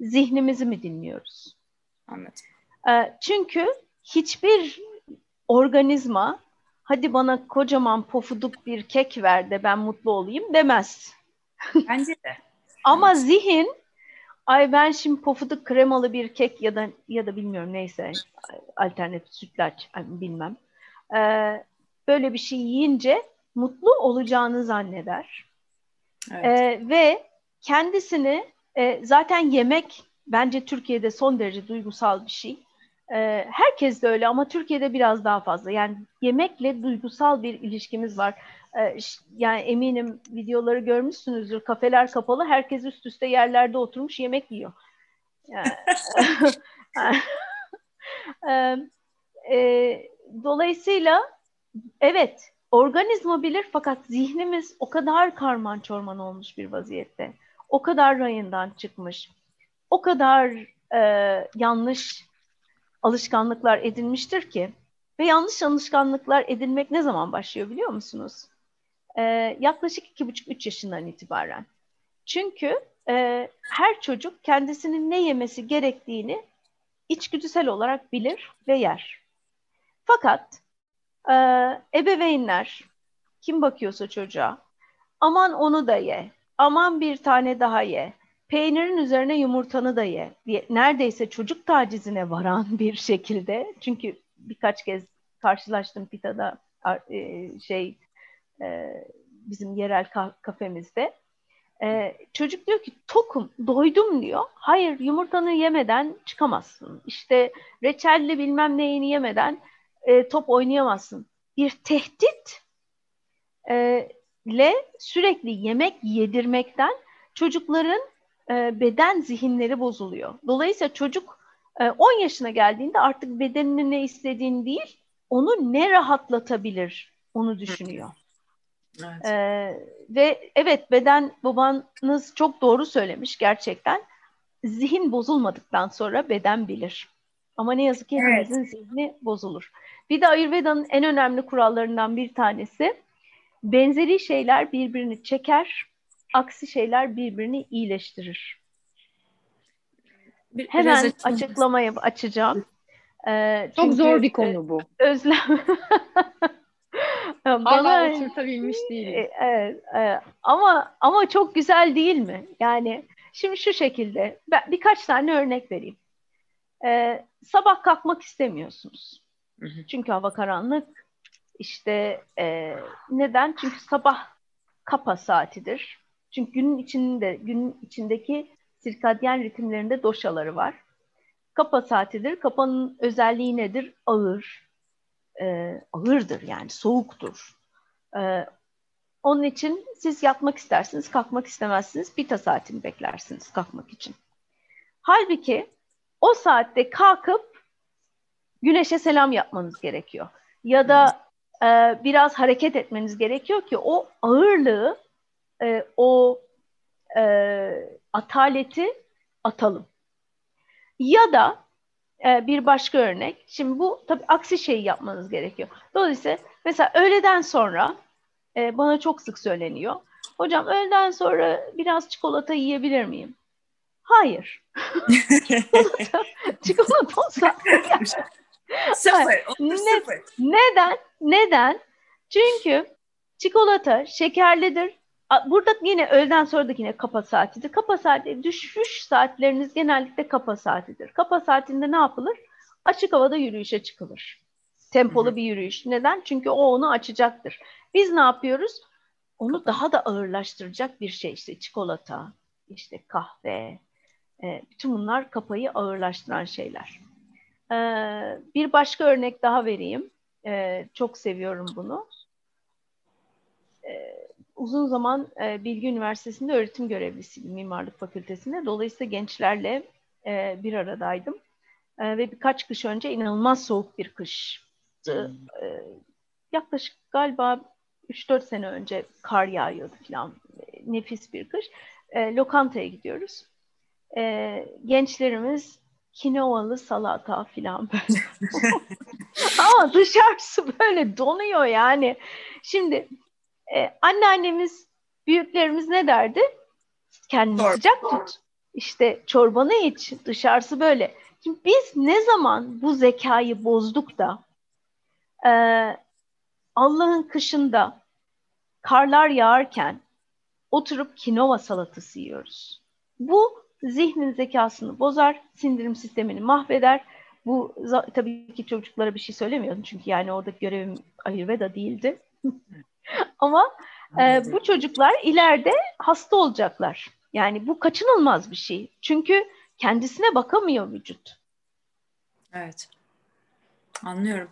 Zihnimizi mi dinliyoruz? Anladım. Çünkü hiçbir organizma hadi bana kocaman pofuduk bir kek ver de ben mutlu olayım demez. Bence de. Ama zihin ay ben şimdi pofuduk kremalı bir kek ya da ya da bilmiyorum neyse alternatif sütlaç bilmem. Ee, böyle bir şey yiyince mutlu olacağını zanneder. Evet. Ee, ve kendisini e, zaten yemek bence Türkiye'de son derece duygusal bir şey. Ee, herkes de öyle ama Türkiye'de biraz daha fazla. Yani yemekle duygusal bir ilişkimiz var. Ee, yani eminim videoları görmüşsünüzdür. Kafeler kapalı, herkes üst üste yerlerde oturmuş yemek yiyor. Yani, <laughs> e, e, dolayısıyla evet organizma bilir fakat zihnimiz o kadar karman çorman olmuş bir vaziyette. O kadar rayından çıkmış. O kadar e, yanlış alışkanlıklar edinmiştir ki ve yanlış alışkanlıklar edinmek ne zaman başlıyor biliyor musunuz? Ee, yaklaşık iki buçuk üç yaşından itibaren. Çünkü e, her çocuk kendisinin ne yemesi gerektiğini içgüdüsel olarak bilir ve yer. Fakat e, ebeveynler kim bakıyorsa çocuğa aman onu da ye, aman bir tane daha ye, peynirin üzerine yumurtanı da ye. Neredeyse çocuk tacizine varan <laughs> bir şekilde. Çünkü birkaç kez karşılaştım Pita'da e, şey e, bizim yerel kafemizde. E, çocuk diyor ki tokum doydum diyor. Hayır yumurtanı yemeden çıkamazsın. İşte reçelli bilmem neyini yemeden top oynayamazsın. Bir tehdit ile sürekli yemek yedirmekten çocukların e, beden zihinleri bozuluyor. Dolayısıyla çocuk 10 e, yaşına geldiğinde artık bedeninin ne istediğini değil, onu ne rahatlatabilir onu düşünüyor. Evet. Ee, ve evet beden babanız çok doğru söylemiş gerçekten. Zihin bozulmadıktan sonra beden bilir. Ama ne yazık ki hepimizin evet. zihni bozulur. Bir de Ayurveda'nın en önemli kurallarından bir tanesi benzeri şeyler birbirini çeker, aksi şeyler birbirini iyileştirir. Bir, Hemen açıklamayı açacağım. Ee, Çok zor bir konu bu. <laughs> Özlem. Hala oturtabilmiş değilim. E, evet, evet, ama ama çok güzel değil mi? Yani şimdi şu şekilde ben birkaç tane örnek vereyim. Ee, sabah kalkmak istemiyorsunuz. Hı hı. Çünkü hava karanlık. İşte e, neden? Çünkü sabah kapa saatidir. Çünkü günün içinde, günün içindeki sirkadyen ritimlerinde doşaları var. Kapa saatidir. Kapanın özelliği nedir? Ağır, e, ağırdır yani soğuktur. E, onun için siz yatmak istersiniz, kalkmak istemezsiniz. Pita saatini beklersiniz kalkmak için. Halbuki o saatte kalkıp güneşe selam yapmanız gerekiyor. Ya da e, biraz hareket etmeniz gerekiyor ki o ağırlığı, e, o e, ataleti atalım. Ya da e, bir başka örnek, şimdi bu tabii aksi şeyi yapmanız gerekiyor. Dolayısıyla mesela öğleden sonra e, bana çok sık söyleniyor. Hocam öğleden sonra biraz çikolata yiyebilir miyim? Hayır. çikolata, <laughs> çikolata olsa sıfır. Ne, sıfır. Neden? Neden? Çünkü çikolata şekerlidir. Burada yine öğleden sonra da yine kapa saatidir. Kapa saati, düşüş saatleriniz genellikle kapa saatidir. Kapa saatinde ne yapılır? Açık havada yürüyüşe çıkılır. Tempolu bir yürüyüş. Neden? Çünkü o onu açacaktır. Biz ne yapıyoruz? Onu daha da ağırlaştıracak bir şey işte çikolata, işte kahve, e, bütün bunlar kapayı ağırlaştıran şeyler. E, bir başka örnek daha vereyim. E, çok seviyorum bunu. Uzun zaman Bilgi Üniversitesi'nde öğretim görevlisiydim Mimarlık Fakültesi'nde. Dolayısıyla gençlerle bir aradaydım. Ve birkaç kış önce inanılmaz soğuk bir kıştı. Yaklaşık galiba 3-4 sene önce kar yağıyordu falan. Nefis bir kış. Lokantaya gidiyoruz e, gençlerimiz kinoalı salata filan böyle. <laughs> <laughs> Ama dışarısı böyle donuyor yani. Şimdi e, anneannemiz, büyüklerimiz ne derdi? Kendini sıcak tut. İşte çorbanı iç. Dışarısı böyle. Şimdi biz ne zaman bu zekayı bozduk da e, Allah'ın kışında karlar yağarken oturup kinova salatası yiyoruz. Bu zihnin zekasını bozar, sindirim sistemini mahveder. Bu tabii ki çocuklara bir şey söylemiyorum çünkü yani orada görevim Ayurveda değildi. <laughs> Ama e, bu çocuklar ileride hasta olacaklar. Yani bu kaçınılmaz bir şey. Çünkü kendisine bakamıyor vücut. Evet. Anlıyorum.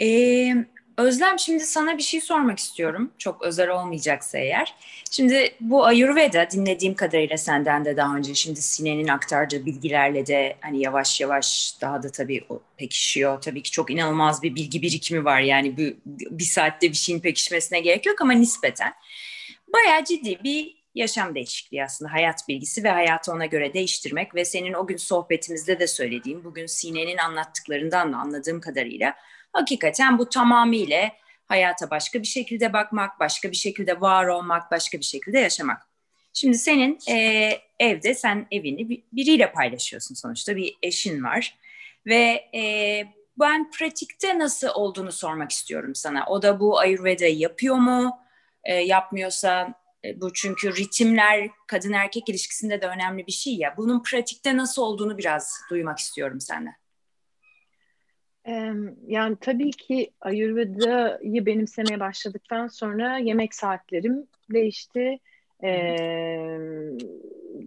Ee, Özlem şimdi sana bir şey sormak istiyorum. Çok özel olmayacaksa eğer. Şimdi bu Ayurveda dinlediğim kadarıyla senden de daha önce şimdi Sine'nin aktardığı bilgilerle de hani yavaş yavaş daha da tabii pekişiyor. Tabii ki çok inanılmaz bir bilgi birikimi var yani bir, bir saatte bir şeyin pekişmesine gerek yok ama nispeten. Bayağı ciddi bir yaşam değişikliği aslında hayat bilgisi ve hayatı ona göre değiştirmek ve senin o gün sohbetimizde de söylediğim bugün Sine'nin anlattıklarından da anladığım kadarıyla Hakikaten bu tamamıyla hayata başka bir şekilde bakmak, başka bir şekilde var olmak, başka bir şekilde yaşamak. Şimdi senin e, evde sen evini biriyle paylaşıyorsun sonuçta bir eşin var ve e, ben pratikte nasıl olduğunu sormak istiyorum sana. O da bu Ayurveda'yı yapıyor mu? E, yapmıyorsa e, bu çünkü ritimler kadın erkek ilişkisinde de önemli bir şey ya. Bunun pratikte nasıl olduğunu biraz duymak istiyorum senden. Yani tabii ki Ayurveda'yı benimsemeye başladıktan sonra yemek saatlerim değişti. Ee,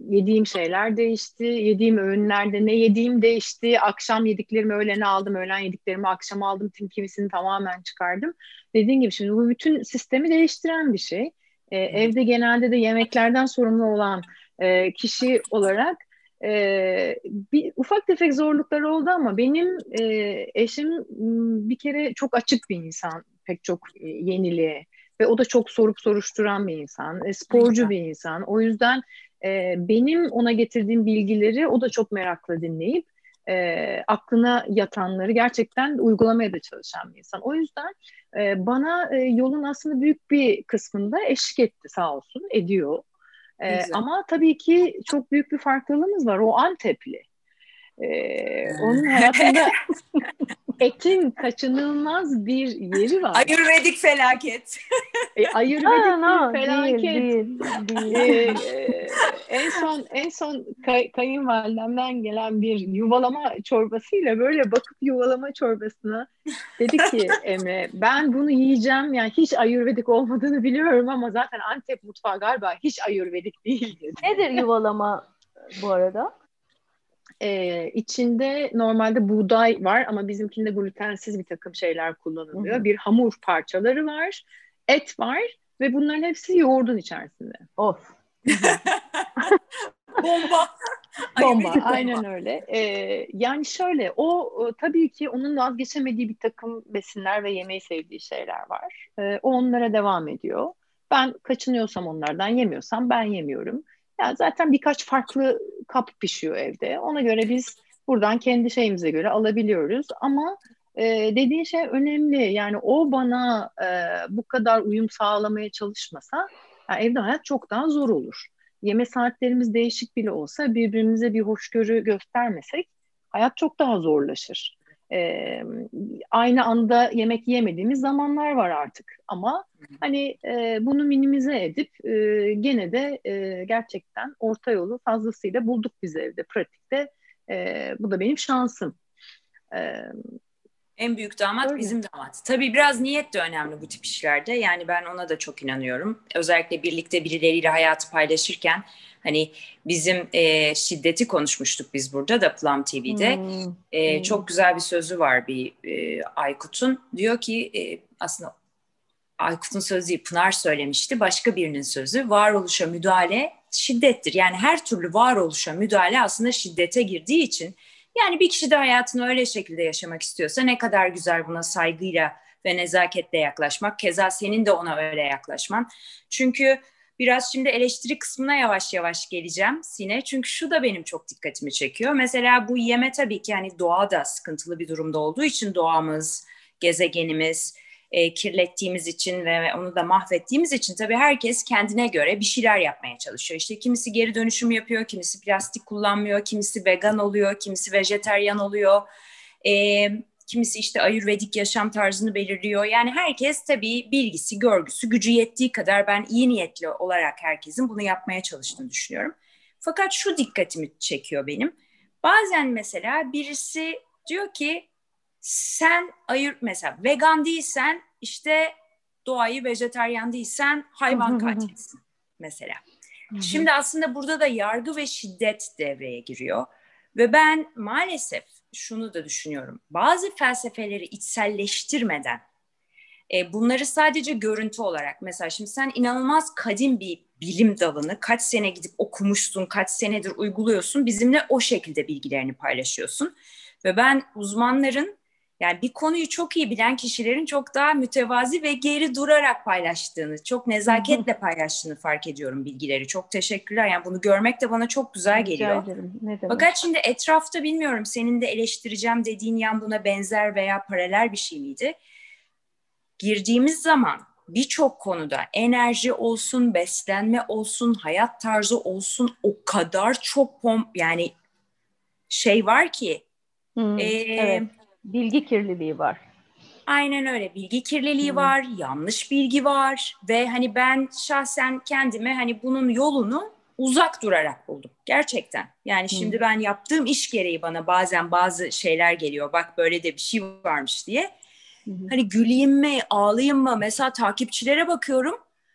yediğim şeyler değişti. Yediğim öğünlerde ne yediğim değişti. Akşam yediklerimi öğlene aldım. Öğlen yediklerimi akşam aldım. Tim kimisini tamamen çıkardım. Dediğim gibi şimdi bu bütün sistemi değiştiren bir şey. Ee, evde genelde de yemeklerden sorumlu olan e, kişi olarak ee, bir ufak tefek zorluklar oldu ama benim e, eşim bir kere çok açık bir insan, pek çok e, yeniliğe ve o da çok sorup soruşturan bir insan, e, sporcu bir insan. O yüzden e, benim ona getirdiğim bilgileri o da çok merakla dinleyip e, aklına yatanları gerçekten uygulamaya da çalışan bir insan. O yüzden e, bana e, yolun aslında büyük bir kısmında eşlik etti sağ olsun, ediyor. Ee, ama tabii ki çok büyük bir farklılığımız var. O Antepli. Ee, onun hayatında <laughs> etin kaçınılmaz bir yeri var. Ayurvedik felaket. E, <laughs> ayurvedik Aa, bir felaket. Değil, değil, değil. Ee, <laughs> en son en son kay, kayınvalidemden gelen bir yuvalama çorbasıyla böyle bakıp yuvalama çorbasına dedi ki <laughs> Emre ben bunu yiyeceğim yani hiç ayurvedik olmadığını biliyorum ama zaten Antep mutfağı galiba hiç ayurvedik değil dedi. Nedir yuvalama bu arada? e, içinde normalde buğday var ama bizimkinde glutensiz bir takım şeyler kullanılıyor. Hı hı. Bir hamur parçaları var, et var ve bunların hepsi yoğurdun içerisinde. Of. <laughs> bomba. bomba. Aynen öyle. Ee, yani şöyle o tabii ki onun vazgeçemediği bir takım besinler ve yemeği sevdiği şeyler var. Ee, o onlara devam ediyor. Ben kaçınıyorsam onlardan yemiyorsam ben yemiyorum. Yani zaten birkaç farklı kap pişiyor evde. Ona göre biz buradan kendi şeyimize göre alabiliyoruz. Ama e, dediğin şey önemli. Yani o bana e, bu kadar uyum sağlamaya çalışmasa yani evde hayat çok daha zor olur. Yeme saatlerimiz değişik bile olsa birbirimize bir hoşgörü göstermesek hayat çok daha zorlaşır. E, aynı anda yemek yemediğimiz zamanlar var artık ama hani e, bunu minimize edip e, gene de e, gerçekten orta yolu fazlasıyla bulduk biz evde pratikte e, bu da benim şansım. E, en büyük damat Öyle. bizim damat. Tabii biraz niyet de önemli bu tip işlerde. Yani ben ona da çok inanıyorum. Özellikle birlikte birileriyle hayatı paylaşırken hani bizim e, şiddeti konuşmuştuk biz burada da Plum TV'de. Hmm. E, hmm. Çok güzel bir sözü var bir e, Aykut'un. Diyor ki e, aslında Aykut'un sözü Pınar söylemişti. Başka birinin sözü varoluşa müdahale şiddettir. Yani her türlü varoluşa müdahale aslında şiddete girdiği için yani bir kişi de hayatını öyle şekilde yaşamak istiyorsa ne kadar güzel buna saygıyla ve nezaketle yaklaşmak. Keza senin de ona öyle yaklaşman. Çünkü biraz şimdi eleştiri kısmına yavaş yavaş geleceğim Sine. Çünkü şu da benim çok dikkatimi çekiyor. Mesela bu yeme tabii ki hani doğa da sıkıntılı bir durumda olduğu için doğamız, gezegenimiz, e, kirlettiğimiz için ve onu da mahvettiğimiz için tabii herkes kendine göre bir şeyler yapmaya çalışıyor. İşte kimisi geri dönüşüm yapıyor, kimisi plastik kullanmıyor, kimisi vegan oluyor, kimisi vejeteryan oluyor. E, kimisi işte ayurvedik yaşam tarzını belirliyor. Yani herkes tabii bilgisi, görgüsü, gücü yettiği kadar ben iyi niyetli olarak herkesin bunu yapmaya çalıştığını düşünüyorum. Fakat şu dikkatimi çekiyor benim. Bazen mesela birisi diyor ki sen ayır mesela vegan değilsen işte doğayı vejeteryan değilsen hayvan <laughs> katilsin mesela. Şimdi aslında burada da yargı ve şiddet devreye giriyor. Ve ben maalesef şunu da düşünüyorum. Bazı felsefeleri içselleştirmeden e, bunları sadece görüntü olarak mesela şimdi sen inanılmaz kadim bir bilim dalını kaç sene gidip okumuşsun, kaç senedir uyguluyorsun. Bizimle o şekilde bilgilerini paylaşıyorsun. Ve ben uzmanların yani bir konuyu çok iyi bilen kişilerin çok daha mütevazi ve geri durarak paylaştığını, çok nezaketle paylaştığını fark ediyorum bilgileri. Çok teşekkürler. Yani bunu görmek de bana çok güzel geliyor. Ne Fakat şimdi etrafta bilmiyorum senin de eleştireceğim dediğin yan buna benzer veya paralel bir şey miydi? Girdiğimiz zaman birçok konuda enerji olsun, beslenme olsun, hayat tarzı olsun o kadar çok pom yani şey var ki hmm, e, evet bilgi kirliliği var. Aynen öyle. Bilgi kirliliği hmm. var, yanlış bilgi var ve hani ben şahsen kendime hani bunun yolunu uzak durarak buldum. Gerçekten. Yani hmm. şimdi ben yaptığım iş gereği bana bazen bazı şeyler geliyor. Bak böyle de bir şey varmış diye. Hmm. Hani güleyim mi, ağlayayım mı? Mesela takipçilere bakıyorum.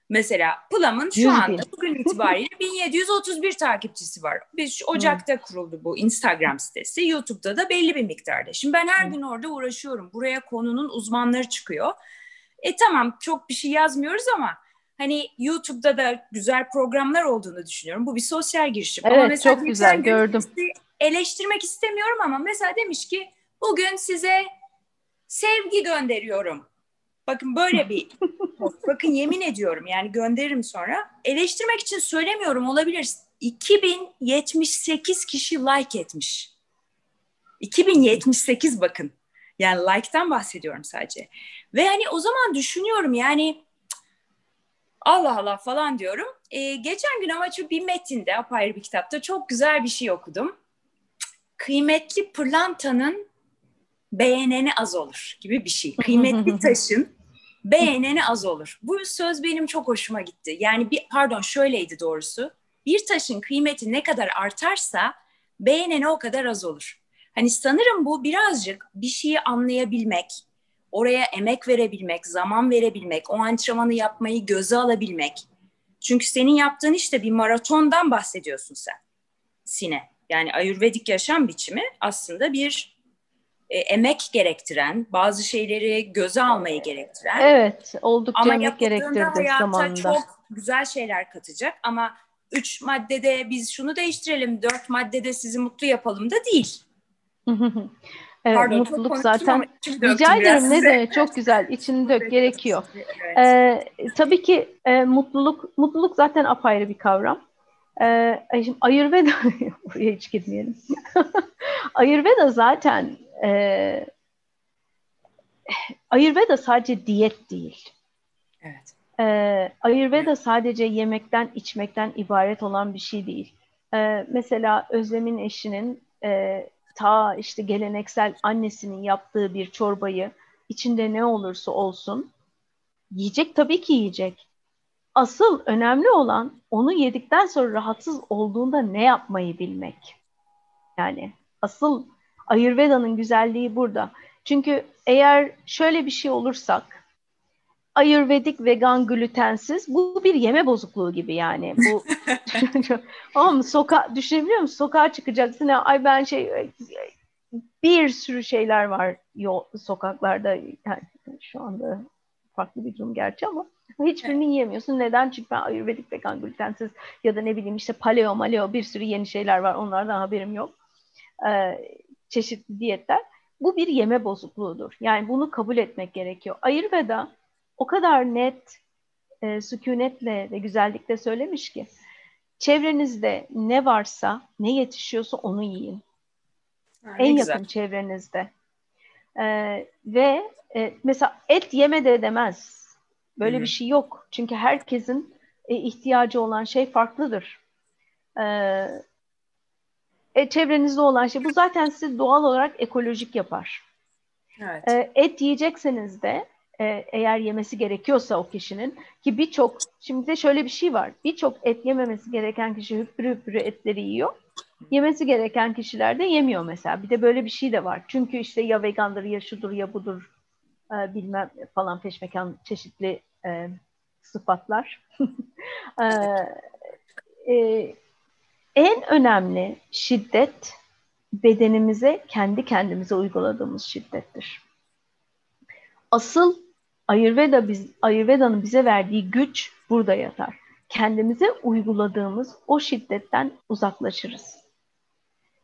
Mesela Plum'ın şu anda bugün itibariyle <laughs> 1731 takipçisi var. Biz Ocak'ta kuruldu bu Instagram sitesi. YouTube'da da belli bir miktarda. Şimdi ben her gün orada uğraşıyorum. Buraya konunun uzmanları çıkıyor. E tamam çok bir şey yazmıyoruz ama hani YouTube'da da güzel programlar olduğunu düşünüyorum. Bu bir sosyal girişim. Evet ama mesela çok güzel gördüm. Eleştirmek istemiyorum ama mesela demiş ki bugün size sevgi gönderiyorum. Bakın böyle bir Bakın yemin ediyorum yani gönderirim sonra. Eleştirmek için söylemiyorum olabilir. 2078 kişi like etmiş. 2078 bakın. Yani like'tan bahsediyorum sadece. Ve hani o zaman düşünüyorum yani Allah Allah falan diyorum. Ee, geçen gün ama bir metinde apayrı bir kitapta çok güzel bir şey okudum. Kıymetli pırlantanın beğeneni az olur gibi bir şey. Kıymetli <laughs> taşın beğeneni az olur. Bu söz benim çok hoşuma gitti. Yani bir pardon şöyleydi doğrusu. Bir taşın kıymeti ne kadar artarsa beğeneni o kadar az olur. Hani sanırım bu birazcık bir şeyi anlayabilmek, oraya emek verebilmek, zaman verebilmek, o antrenmanı yapmayı göze alabilmek. Çünkü senin yaptığın işte bir maratondan bahsediyorsun sen. Sine. Yani Ayurvedik yaşam biçimi aslında bir e, emek gerektiren, bazı şeyleri göze almayı gerektiren. Evet, oldukça ama emek gerektirdi zamanında. çok güzel şeyler katacak ama üç maddede biz şunu değiştirelim, dört maddede sizi mutlu yapalım da değil. evet, Pardon, mutluluk zaten rica ederim ne demek <laughs> çok güzel içini dök gerekiyor. Evet. Ee, tabii ki e, mutluluk mutluluk zaten apayrı bir kavram. Ee, şimdi Ayurveda <laughs> buraya hiç girmeyelim. <laughs> Ayurveda zaten e, Ayurveda sadece diyet değil. evet. Ee, Ayurveda sadece yemekten içmekten ibaret olan bir şey değil. Ee, mesela Özlem'in eşinin e, ta işte geleneksel annesinin yaptığı bir çorbayı içinde ne olursa olsun yiyecek tabii ki yiyecek. Asıl önemli olan onu yedikten sonra rahatsız olduğunda ne yapmayı bilmek. Yani asıl Ayurveda'nın güzelliği burada. Çünkü eğer şöyle bir şey olursak Ayurvedik, vegan, glutensiz bu bir yeme bozukluğu gibi yani. Bu <laughs> Ama soka düşünebiliyor musun? Sokağa çıkacaksın ya ay ben şey bir sürü şeyler var yol, sokaklarda yani şu anda farklı bir durum gerçi ama hiçbirini yiyemiyorsun. Neden? Çünkü ben Ayurvedik, vegan, glutensiz ya da ne bileyim işte paleo, maleo bir sürü yeni şeyler var. Onlardan haberim yok. Ee, çeşitli diyetler. Bu bir yeme bozukluğudur. Yani bunu kabul etmek gerekiyor. Ayurveda o kadar net, e, sükunetle ve güzellikle söylemiş ki çevrenizde ne varsa, ne yetişiyorsa onu yiyin. Ha, en ne yakın güzel. çevrenizde. Ee, ve e, mesela et yeme de demez. Böyle Hı bir şey yok. Çünkü herkesin e, ihtiyacı olan şey farklıdır. Ee, e, çevrenizde olan şey bu zaten sizi doğal olarak ekolojik yapar. Evet. Ee, et yiyecekseniz de e, eğer yemesi gerekiyorsa o kişinin ki birçok şimdi de şöyle bir şey var. Birçok et yememesi gereken kişi hüpürü hüpürü etleri yiyor. Yemesi gereken kişiler de yemiyor mesela. Bir de böyle bir şey de var. Çünkü işte ya vegandır ya şudur ya budur e, bilmem falan peşmekan çeşitli e, sıfatlar. <laughs> e, e, en önemli şiddet bedenimize kendi kendimize uyguladığımız şiddettir. Asıl Ayurveda biz Ayurveda'nın bize verdiği güç burada yatar. Kendimize uyguladığımız o şiddetten uzaklaşırız.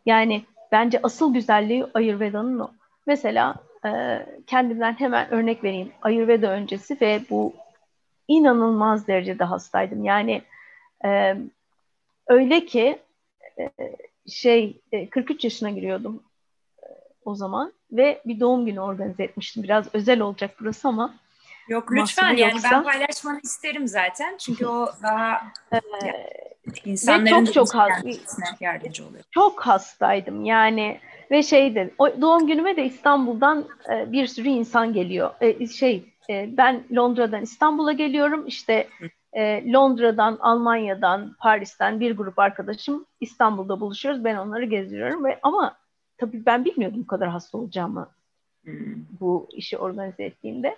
Yani bence asıl güzelliği Ayurveda'nın o. Mesela e, kendimden hemen örnek vereyim. Ayurveda öncesi ve bu inanılmaz derecede hastaydım. Yani e, öyle ki e, şey e, 43 yaşına giriyordum e, o zaman ve bir doğum günü organize etmiştim. Biraz özel olacak burası ama Yok lütfen yani yoksa- ben paylaşmanı isterim zaten. Çünkü o daha <laughs> e, insanların çok çok yardımcı oluyor. çok hastaydım yani ve şeydi o doğum günüme de İstanbul'dan e, bir sürü insan geliyor. E, şey e, ben Londra'dan İstanbul'a geliyorum işte e, Londra'dan, Almanya'dan, Paris'ten bir grup arkadaşım İstanbul'da buluşuyoruz. Ben onları gezdiriyorum ve ama tabii ben bilmiyordum bu kadar hasta olacağımı Hmm. bu işi organize ettiğimde.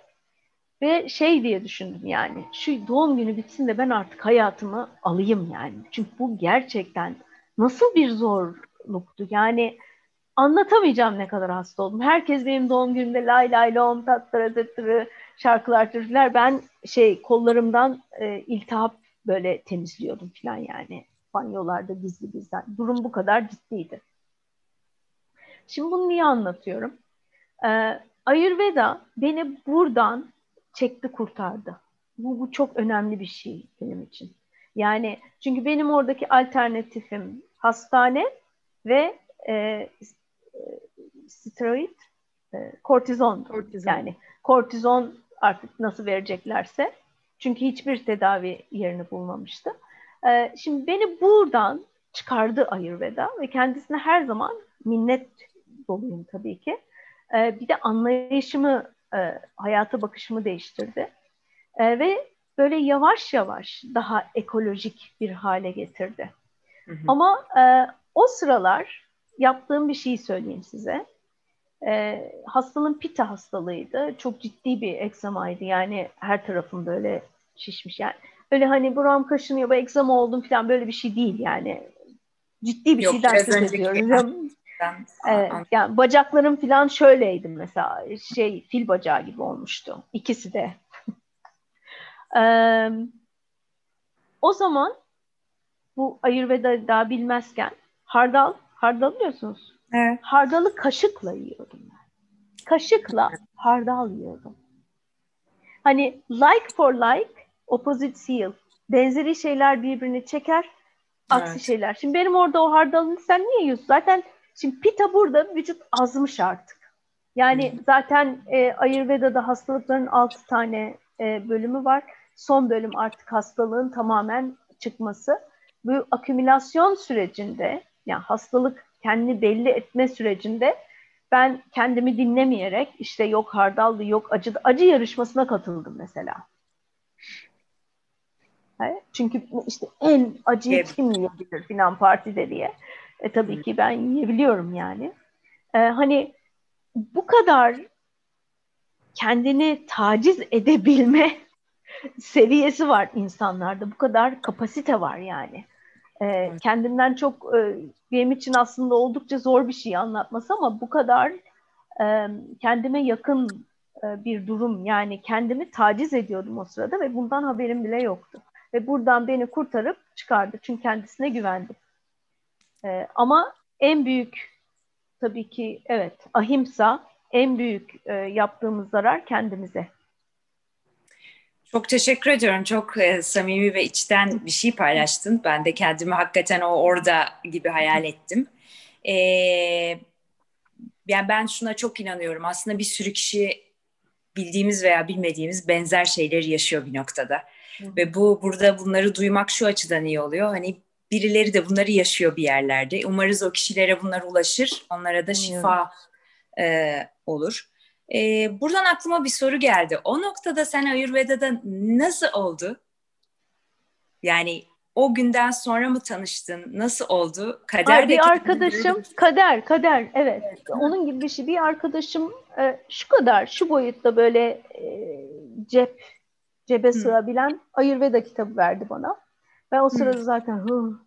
Ve şey diye düşündüm yani şu doğum günü bitsin de ben artık hayatımı alayım yani. Çünkü bu gerçekten nasıl bir zorluktu. Yani anlatamayacağım ne kadar hasta oldum. Herkes benim doğum günümde lay lay lom tattıra tıttırı şarkılar türküler. Ben şey kollarımdan e, iltihap böyle temizliyordum falan yani. Banyolarda gizli gizli. Durum bu kadar ciddiydi. Şimdi bunu niye anlatıyorum? Ee, Ayurveda beni buradan çekti kurtardı. Bu, bu çok önemli bir şey benim için. Yani çünkü benim oradaki alternatifim hastane ve e, steroid, e, kortizondu. Kortizon. Yani kortizon artık nasıl vereceklerse. Çünkü hiçbir tedavi yerini bulmamıştı. Ee, şimdi beni buradan çıkardı Ayurveda ve kendisine her zaman minnet doluyum tabii ki. Ee, bir de anlayışımı, e, hayata bakışımı değiştirdi. Ee, ve böyle yavaş yavaş daha ekolojik bir hale getirdi. Hı hı. Ama e, o sıralar yaptığım bir şeyi söyleyeyim size. E, hastalığım pita hastalığıydı. Çok ciddi bir egzamaydı. Yani her tarafım böyle şişmiş. Yani öyle hani buram kaşınıyor, bu egzama oldum falan böyle bir şey değil yani. ciddi bir Yok, şeyden söz ediyoruz. evet, yani bacaklarım falan şöyleydi mesela şey fil bacağı gibi olmuştu ikisi de. <laughs> ee, o zaman bu Ayurveda daha bilmezken hardal, hardal biliyorsunuz. Evet. Hardalı kaşıkla yiyordum ben. Kaşıkla hardal yiyordum. Hani like for like, opposite seal. Benzeri şeyler birbirini çeker, aksi evet. şeyler. Şimdi benim orada o hardalını sen niye yiyorsun? Zaten şimdi pita burada vücut azmış artık. Yani hmm. zaten e, Ayurveda'da hastalıkların altı tane e, bölümü var. Son bölüm artık hastalığın tamamen çıkması. Bu akümülasyon sürecinde yani hastalık kendini belli etme sürecinde ben kendimi dinlemeyerek işte yok hardallı yok acı acı yarışmasına katıldım mesela. Çünkü işte en acıyı kim yiyebilir filan partide diye. E tabii ki ben yiyebiliyorum yani. E, hani bu kadar kendini taciz edebilme <laughs> seviyesi var insanlarda. Bu kadar kapasite var yani. E, kendinden çok e, benim için aslında oldukça zor bir şey anlatması ama bu kadar e, kendime yakın e, bir durum yani kendimi taciz ediyordum o sırada ve bundan haberim bile yoktu. Ve buradan beni kurtarıp çıkardı çünkü kendisine güvendim. E, ama en büyük tabii ki evet ahimsa en büyük e, yaptığımız zarar kendimize. Çok teşekkür ediyorum. Çok e, samimi ve içten bir şey paylaştın. Ben de kendimi hakikaten o orada gibi hayal ettim. E, yani ben şuna çok inanıyorum. Aslında bir sürü kişi bildiğimiz veya bilmediğimiz benzer şeyleri yaşıyor bir noktada. Hı. Ve bu burada bunları duymak şu açıdan iyi oluyor. Hani birileri de bunları yaşıyor bir yerlerde. Umarız o kişilere bunlar ulaşır. Onlara da şifa e, olur. E, buradan aklıma bir soru geldi. O noktada sen Ayurveda'da nasıl oldu? Yani o günden sonra mı tanıştın? Nasıl oldu? Kader bir arkadaşım, kader, kader, evet. evet. Onun gibi bir şey. Bir arkadaşım e, şu kadar, şu boyutta böyle e, cep, cebe Hı. sığabilen Ayurveda kitabı verdi bana. Ben o sırada Hı. zaten Hı,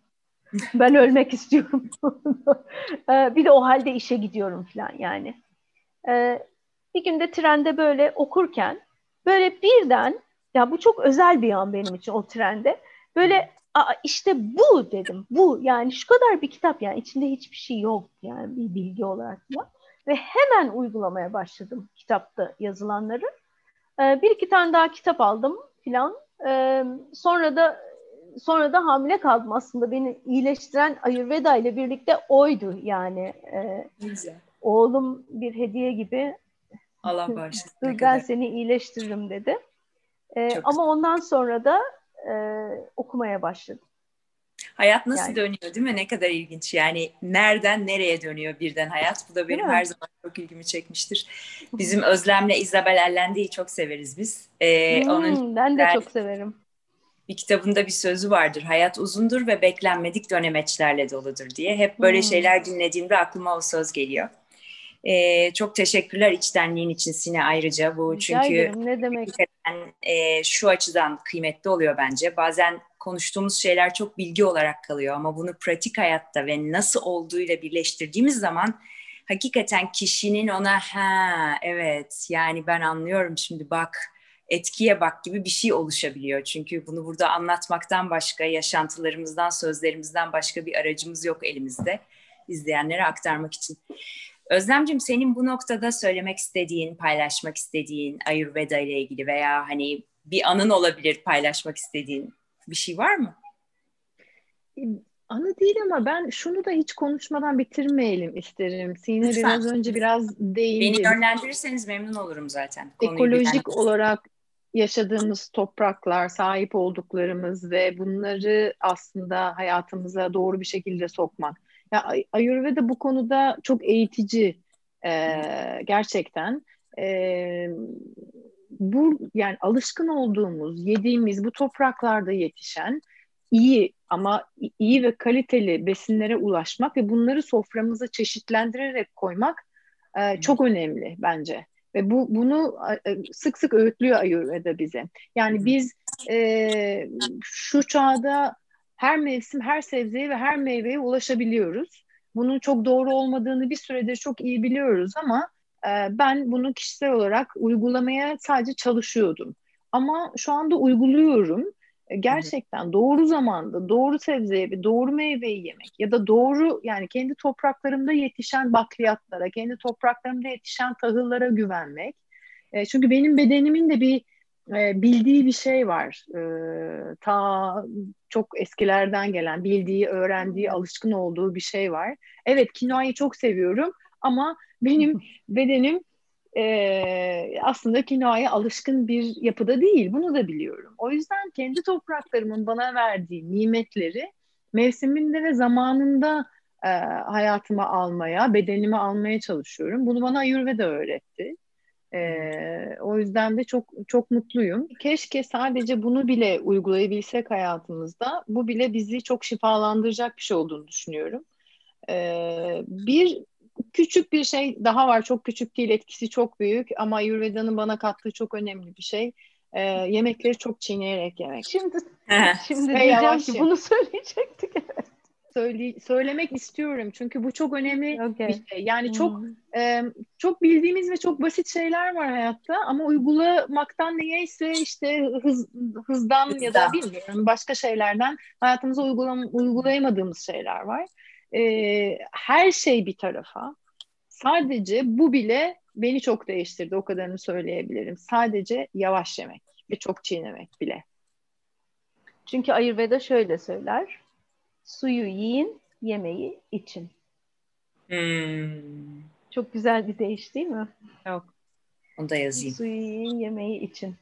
ben ölmek istiyorum. <laughs> e, bir de o halde işe gidiyorum falan yani. E, bir günde trende böyle okurken böyle birden ya bu çok özel bir an benim için o trende. Böyle Aa, işte bu dedim. Bu yani şu kadar bir kitap yani içinde hiçbir şey yok yani bir bilgi olarak falan. Ve hemen uygulamaya başladım kitapta yazılanları. Ee, bir iki tane daha kitap aldım filan. Ee, sonra da sonra da hamile kaldım aslında beni iyileştiren Ayurveda ile birlikte oydu yani. Ee, Güzel. Oğlum bir hediye gibi Allah bağışlasın. ben kadar. seni iyileştiririm dedi. Ee, ama ondan sonra da e, okumaya başladım. Hayat nasıl yani. dönüyor değil mi? Ne kadar ilginç. Yani nereden nereye dönüyor birden hayat? Bu da benim her zaman çok ilgimi çekmiştir. Bizim Özlem'le Isabel Ellendi'yi çok severiz biz. Ee, hmm, onun ben de çok severim. Bir kitabında bir sözü vardır. Hayat uzundur ve beklenmedik dönemeçler doludur diye. Hep böyle hmm. şeyler dinlediğimde aklıma o söz geliyor. E, çok teşekkürler içtenliğin için Sine ayrıca bu çünkü ederim. ne demek? E, şu açıdan kıymetli oluyor bence. Bazen konuştuğumuz şeyler çok bilgi olarak kalıyor ama bunu pratik hayatta ve nasıl olduğuyla birleştirdiğimiz zaman hakikaten kişinin ona ha evet yani ben anlıyorum şimdi bak etkiye bak gibi bir şey oluşabiliyor. Çünkü bunu burada anlatmaktan başka, yaşantılarımızdan, sözlerimizden başka bir aracımız yok elimizde izleyenlere aktarmak için. Özlemcim senin bu noktada söylemek istediğin, paylaşmak istediğin Ayurveda ile ilgili veya hani bir anın olabilir paylaşmak istediğin bir şey var mı? Anı değil ama ben şunu da hiç konuşmadan bitirmeyelim isterim. Sine biraz önce biraz değindi. Beni yönlendirirseniz memnun olurum zaten. Ekolojik bilen... olarak yaşadığımız topraklar, sahip olduklarımız ve bunları aslında hayatımıza doğru bir şekilde sokmak. Ya Ayurveda bu konuda çok eğitici e, gerçekten. E, bu yani alışkın olduğumuz, yediğimiz bu topraklarda yetişen iyi ama iyi ve kaliteli besinlere ulaşmak ve bunları soframıza çeşitlendirerek koymak e, çok önemli bence. Ve bu bunu e, sık sık öğütlüyor Ayurveda bize. Yani biz e, şu çağda her mevsim her sebzeye ve her meyveye ulaşabiliyoruz. Bunun çok doğru olmadığını bir süredir çok iyi biliyoruz ama e, ben bunu kişisel olarak uygulamaya sadece çalışıyordum. Ama şu anda uyguluyorum. E, gerçekten doğru zamanda doğru sebzeye ve doğru meyveyi yemek ya da doğru yani kendi topraklarımda yetişen bakliyatlara, kendi topraklarımda yetişen tahıllara güvenmek. E, çünkü benim bedenimin de bir e, bildiği bir şey var. E, ta çok eskilerden gelen, bildiği, öğrendiği, alışkın olduğu bir şey var. Evet, kinoayı çok seviyorum ama benim <laughs> bedenim e, aslında kinoaya alışkın bir yapıda değil. Bunu da biliyorum. O yüzden kendi topraklarımın bana verdiği nimetleri mevsiminde ve zamanında e, hayatıma almaya, bedenime almaya çalışıyorum. Bunu bana Ayurveda öğretti. Ee, o yüzden de çok çok mutluyum. Keşke sadece bunu bile uygulayabilsek hayatımızda. Bu bile bizi çok şifalandıracak bir şey olduğunu düşünüyorum. Ee, bir küçük bir şey daha var. Çok küçük değil, etkisi çok büyük ama Ayurveda'nın bana kattığı çok önemli bir şey. Ee, yemekleri çok çiğneyerek yemek. Şimdi şimdi diyeceğim ki bunu <laughs> söyleyecektik. Söyle, söylemek istiyorum çünkü bu çok önemli okay. bir şey. Yani çok hmm. e, çok bildiğimiz ve çok basit şeyler var hayatta ama uygulamaktan niyeyse işte hız, hızdan ya da bilmiyorum başka şeylerden hayatımıza uygulam uygulayamadığımız şeyler var. E, her şey bir tarafa. Sadece bu bile beni çok değiştirdi. O kadarını söyleyebilirim. Sadece yavaş yemek ve çok çiğnemek bile. Çünkü Ayurveda şöyle söyler Suyu yiyin, yemeği için. Hmm. Çok güzel bir deyiş değil mi? Yok. Onu da yazayım. Suyu yiyin, yemeği için.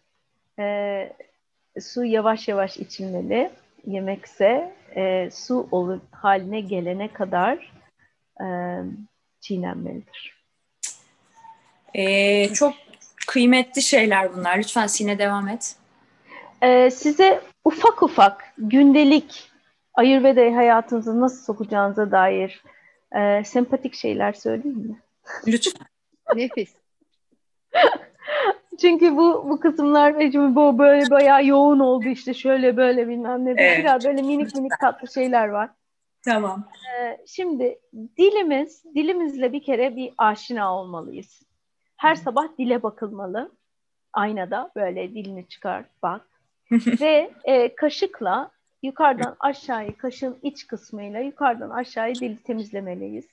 Ee, su yavaş yavaş içilmeli. Yemekse e, su olur haline gelene kadar e, çiğnenmelidir. Ee, çok kıymetli şeyler bunlar. Lütfen Sine devam et. Ee, size ufak ufak gündelik Ayurveda'yı hayatınıza nasıl sokacağınıza dair e, sempatik şeyler söyleyeyim mi? Lütfen. <laughs> Nefis. Çünkü bu bu kısımlar Ecmi bu böyle bayağı yoğun oldu işte şöyle böyle bilmem ne. Evet. Biraz böyle minik minik tatlı şeyler var. Tamam. Ee, şimdi dilimiz, dilimizle bir kere bir aşina olmalıyız. Her sabah dile bakılmalı. Aynada böyle dilini çıkar, bak. Ve e, kaşıkla yukarıdan aşağıya kaşın iç kısmıyla yukarıdan aşağıya dili temizlemeliyiz.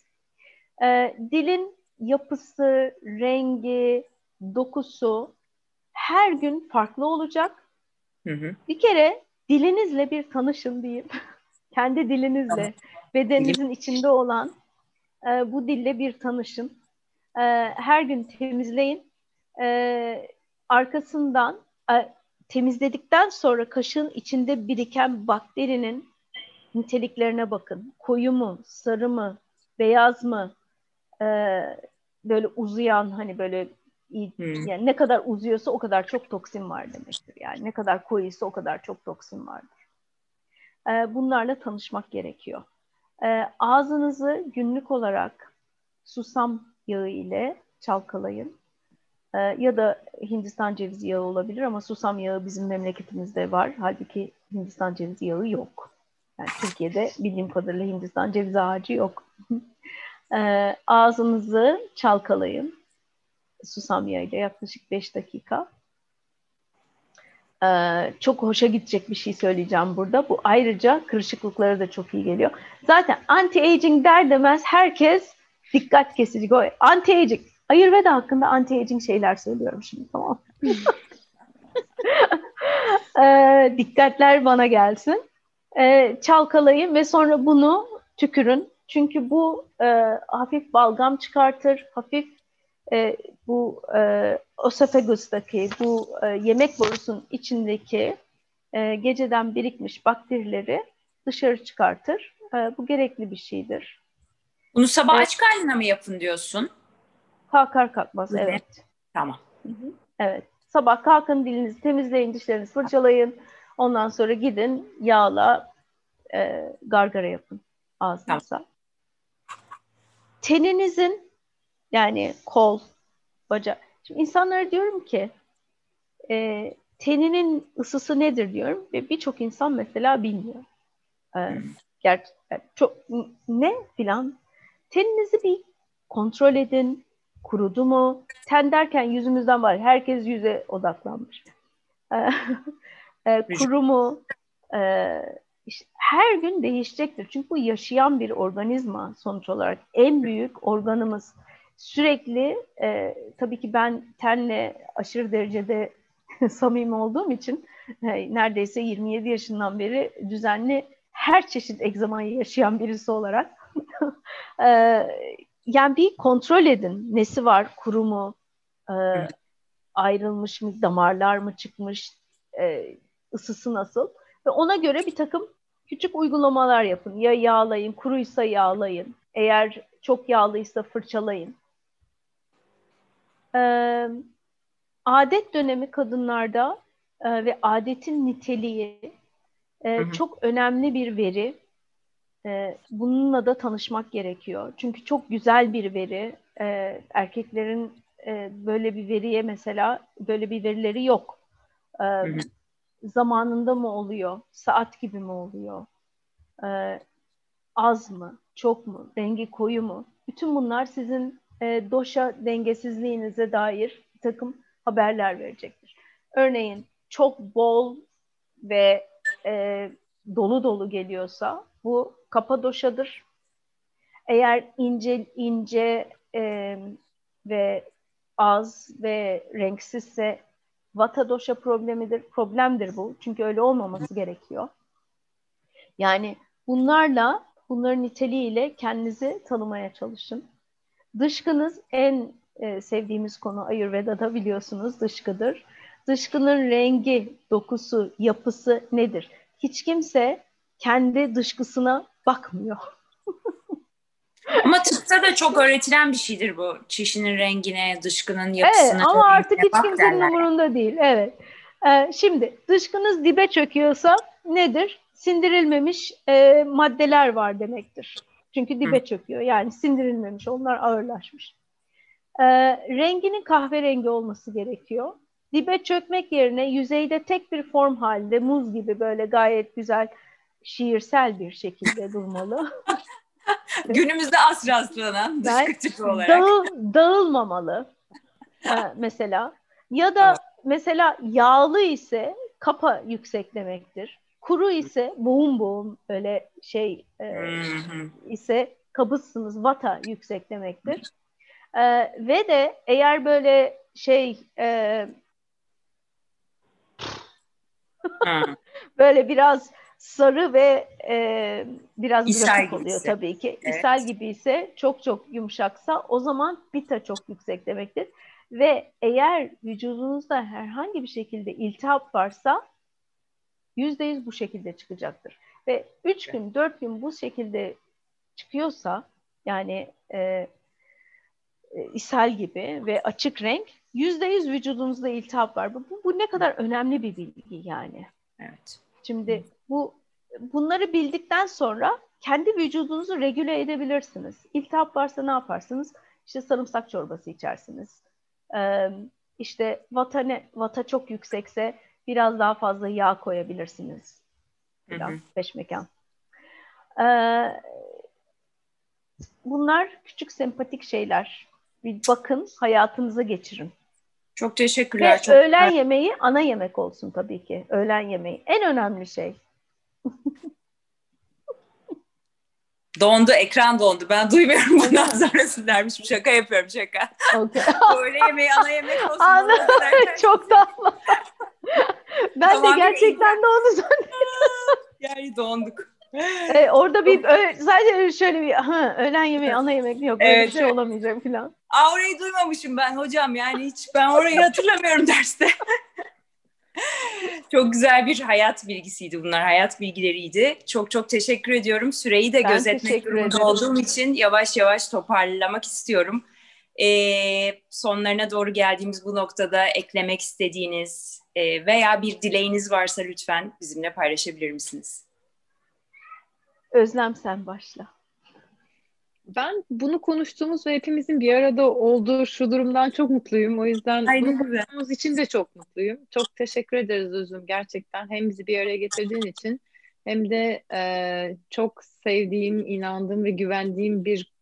Ee, dilin yapısı, rengi, dokusu her gün farklı olacak. Hı hı. Bir kere dilinizle bir tanışın diyeyim. <laughs> Kendi dilinizle, bedeninizin içinde olan e, bu dille bir tanışın. E, her gün temizleyin. E, arkasından e, temizledikten sonra kaşığın içinde biriken bakterinin niteliklerine bakın. Koyu mu, sarı mı, beyaz mı, e, böyle uzayan hani böyle hmm. yani ne kadar uzuyorsa o kadar çok toksin var demektir. Yani ne kadar koyuysa o kadar çok toksin vardır. E, bunlarla tanışmak gerekiyor. E, ağzınızı günlük olarak susam yağı ile çalkalayın. Ee, ya da Hindistan cevizi yağı olabilir ama susam yağı bizim memleketimizde var. Halbuki Hindistan cevizi yağı yok. Yani Türkiye'de bildiğim kadarıyla Hindistan cevizi ağacı yok. <laughs> e, ağzınızı çalkalayın. Susam yağıyla yaklaşık 5 dakika. Ee, çok hoşa gidecek bir şey söyleyeceğim burada. Bu ayrıca kırışıklıklara da çok iyi geliyor. Zaten anti-aging der demez herkes dikkat kesici. Anti-aging Ayurveda hakkında anti-aging şeyler söylüyorum şimdi tamam <laughs> e, dikkatler bana gelsin. E, çalkalayın ve sonra bunu tükürün. Çünkü bu e, hafif balgam çıkartır, hafif e, bu e, osofagustaki, bu e, yemek borusunun içindeki e, geceden birikmiş bakterileri dışarı çıkartır. E, bu gerekli bir şeydir. Bunu sabah aç karnına mı yapın diyorsun? Kalkar kalkmaz evet. Tamam. Evet. Sabah kalkın dilinizi temizleyin, dişlerinizi fırçalayın. Ondan sonra gidin yağla e, gargara yapın ağzınıza. Tamam. Teninizin yani kol, bacak. Şimdi insanlara diyorum ki e, teninin ısısı nedir diyorum ve birçok insan mesela bilmiyor. Ee, ger çok ne filan teninizi bir kontrol edin. Kurudu mu? Ten derken yüzümüzden var. Herkes yüze odaklanmış. Ee, <laughs> e, kuru mu? Ee, işte her gün değişecektir. Çünkü bu yaşayan bir organizma sonuç olarak. En büyük organımız. Sürekli e, tabii ki ben tenle aşırı derecede <laughs> samimi olduğum için e, neredeyse 27 yaşından beri düzenli her çeşit egzamayı yaşayan birisi olarak <laughs> e, yani bir kontrol edin. Nesi var? Kuru mu? E, ayrılmış mı? Damarlar mı çıkmış? E, ısısı nasıl? Ve ona göre bir takım küçük uygulamalar yapın. Ya yağlayın, kuruysa yağlayın. Eğer çok yağlıysa fırçalayın. Ee, adet dönemi kadınlarda e, ve adetin niteliği e, hı hı. çok önemli bir veri. E, bununla da tanışmak gerekiyor. Çünkü çok güzel bir veri. E, erkeklerin e, böyle bir veriye mesela böyle bir verileri yok. E. Zamanında mı oluyor? Saat gibi mi oluyor? E, az mı? Çok mu? Rengi koyu mu? Bütün bunlar sizin e, doşa dengesizliğinize dair bir takım haberler verecektir. Örneğin çok bol ve e, dolu dolu geliyorsa bu kapadoşadır. Eğer ince ince e, ve az ve renksizse vata doşa problemidir. Problemdir bu. Çünkü öyle olmaması gerekiyor. Yani bunlarla, bunların niteliğiyle kendinizi tanımaya çalışın. Dışkınız en e, sevdiğimiz konu Ayurveda'da biliyorsunuz dışkıdır. Dışkının rengi, dokusu, yapısı nedir? Hiç kimse kendi dışkısına bakmıyor. ama tıpta da çok öğretilen bir şeydir bu. Çişinin rengine, dışkının yapısına. Evet ama artık hiç kimsenin derler. umurunda değil. Evet. Ee, şimdi dışkınız dibe çöküyorsa nedir? Sindirilmemiş e, maddeler var demektir. Çünkü dibe Hı. çöküyor. Yani sindirilmemiş. Onlar ağırlaşmış. Ee, renginin kahverengi olması gerekiyor dibe çökmek yerine yüzeyde tek bir form halinde muz gibi böyle gayet güzel şiirsel bir şekilde durmalı. <laughs> Günümüzde az rastlanan dışkı tipi olarak. Dağıl, dağılmamalı mesela. Ya da mesela yağlı ise kapa yüksek demektir. Kuru ise boğum boğum böyle şey e, ise kabızsınız vata yüksek demektir. Ee, ve de eğer böyle şey e, Böyle biraz sarı ve e, biraz grafik oluyor tabii ki. Evet. İshal gibi ise çok çok yumuşaksa o zaman bita çok yüksek demektir. Ve eğer vücudunuzda herhangi bir şekilde iltihap varsa yüzde yüz bu şekilde çıkacaktır. Ve üç gün, dört gün bu şekilde çıkıyorsa yani e, e, ishal gibi ve açık renk yüzde yüz vücudunuzda iltihap var. Bu, bu ne kadar önemli bir bilgi yani. Evet. Şimdi bu bunları bildikten sonra kendi vücudunuzu regüle edebilirsiniz. İltihap varsa ne yaparsınız? İşte sarımsak çorbası içersiniz. Ee, işte vata, ne, vata çok yüksekse biraz daha fazla yağ koyabilirsiniz. Biraz beş mekan. Ee, bunlar küçük sempatik şeyler. Bir bakın, hayatınıza geçirin. Çok teşekkürler. Ve çok öğlen güzel. yemeği ana yemek olsun tabii ki. Öğlen yemeği. En önemli şey. Dondu, ekran dondu. Ben duymuyorum bundan sonrası dermiş. Şaka yapıyorum şaka. Okay. <laughs> Öğle yemeği ana yemek olsun. Ana, <laughs> çok tatlı. ben tamam, de gerçekten de onu zannediyorum. <laughs> yani donduk. Ee, orada bir sadece şöyle bir ha, öğlen yemeği ana yemek yok böyle evet, bir şey olamayacak falan. Aa, orayı duymamışım ben hocam yani hiç ben orayı hatırlamıyorum derste. Çok güzel bir hayat bilgisiydi bunlar, hayat bilgileriydi. Çok çok teşekkür ediyorum. Süreyi de ben gözetmek durumunda olduğum için yavaş yavaş toparlamak istiyorum. Ee, sonlarına doğru geldiğimiz bu noktada eklemek istediğiniz e, veya bir dileğiniz varsa lütfen bizimle paylaşabilir misiniz? Özlem sen başla. Ben bunu konuştuğumuz ve hepimizin bir arada olduğu şu durumdan çok mutluyum. O yüzden Aynen bunu konuştuğumuz için de çok mutluyum. Çok teşekkür ederiz Özüm gerçekten. Hem bizi bir araya getirdiğin için hem de e, çok sevdiğim, inandığım ve güvendiğim bir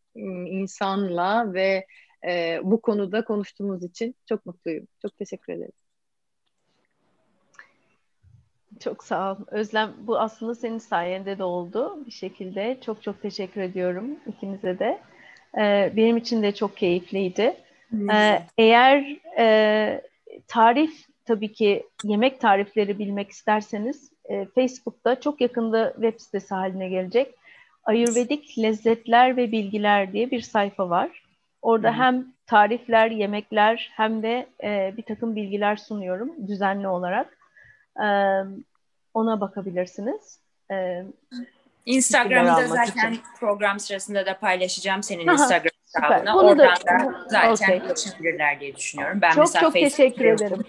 insanla ve e, bu konuda konuştuğumuz için çok mutluyum. Çok teşekkür ederim. Çok sağ ol. Özlem bu aslında senin sayende de oldu bir şekilde. Çok çok teşekkür ediyorum ikinize de. Ee, benim için de çok keyifliydi. Ee, eğer e, tarif tabii ki yemek tarifleri bilmek isterseniz e, Facebook'ta çok yakında web sitesi haline gelecek. Ayurvedik Lezzetler ve Bilgiler diye bir sayfa var. Orada Hı. hem tarifler, yemekler hem de e, bir takım bilgiler sunuyorum düzenli olarak. E, ona bakabilirsiniz. E, Instagram'da zaten için. program sırasında da paylaşacağım senin Aha, Instagram hesabına. Oradan da, da zaten okay. ulaşabilirler diye düşünüyorum. Ben çok çok teşekkür ederim.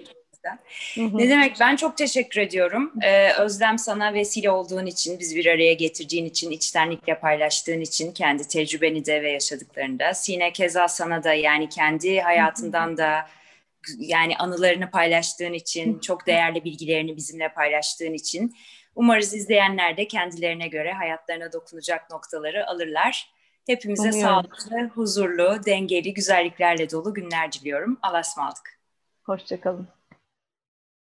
Ne demek ben çok teşekkür ediyorum. Ee, Özlem sana vesile olduğun için, biz bir araya getirdiğin için, içtenlikle paylaştığın için kendi tecrübeni de ve yaşadıklarını da. Sine keza sana da yani kendi hayatından da yani anılarını paylaştığın için, çok değerli bilgilerini bizimle paylaştığın için. Umarız izleyenler de kendilerine göre hayatlarına dokunacak noktaları alırlar. Hepimize Umuyorum. sağlıklı, huzurlu, dengeli, güzelliklerle dolu günler diliyorum. Allah'a ısmarladık. Hoşçakalın.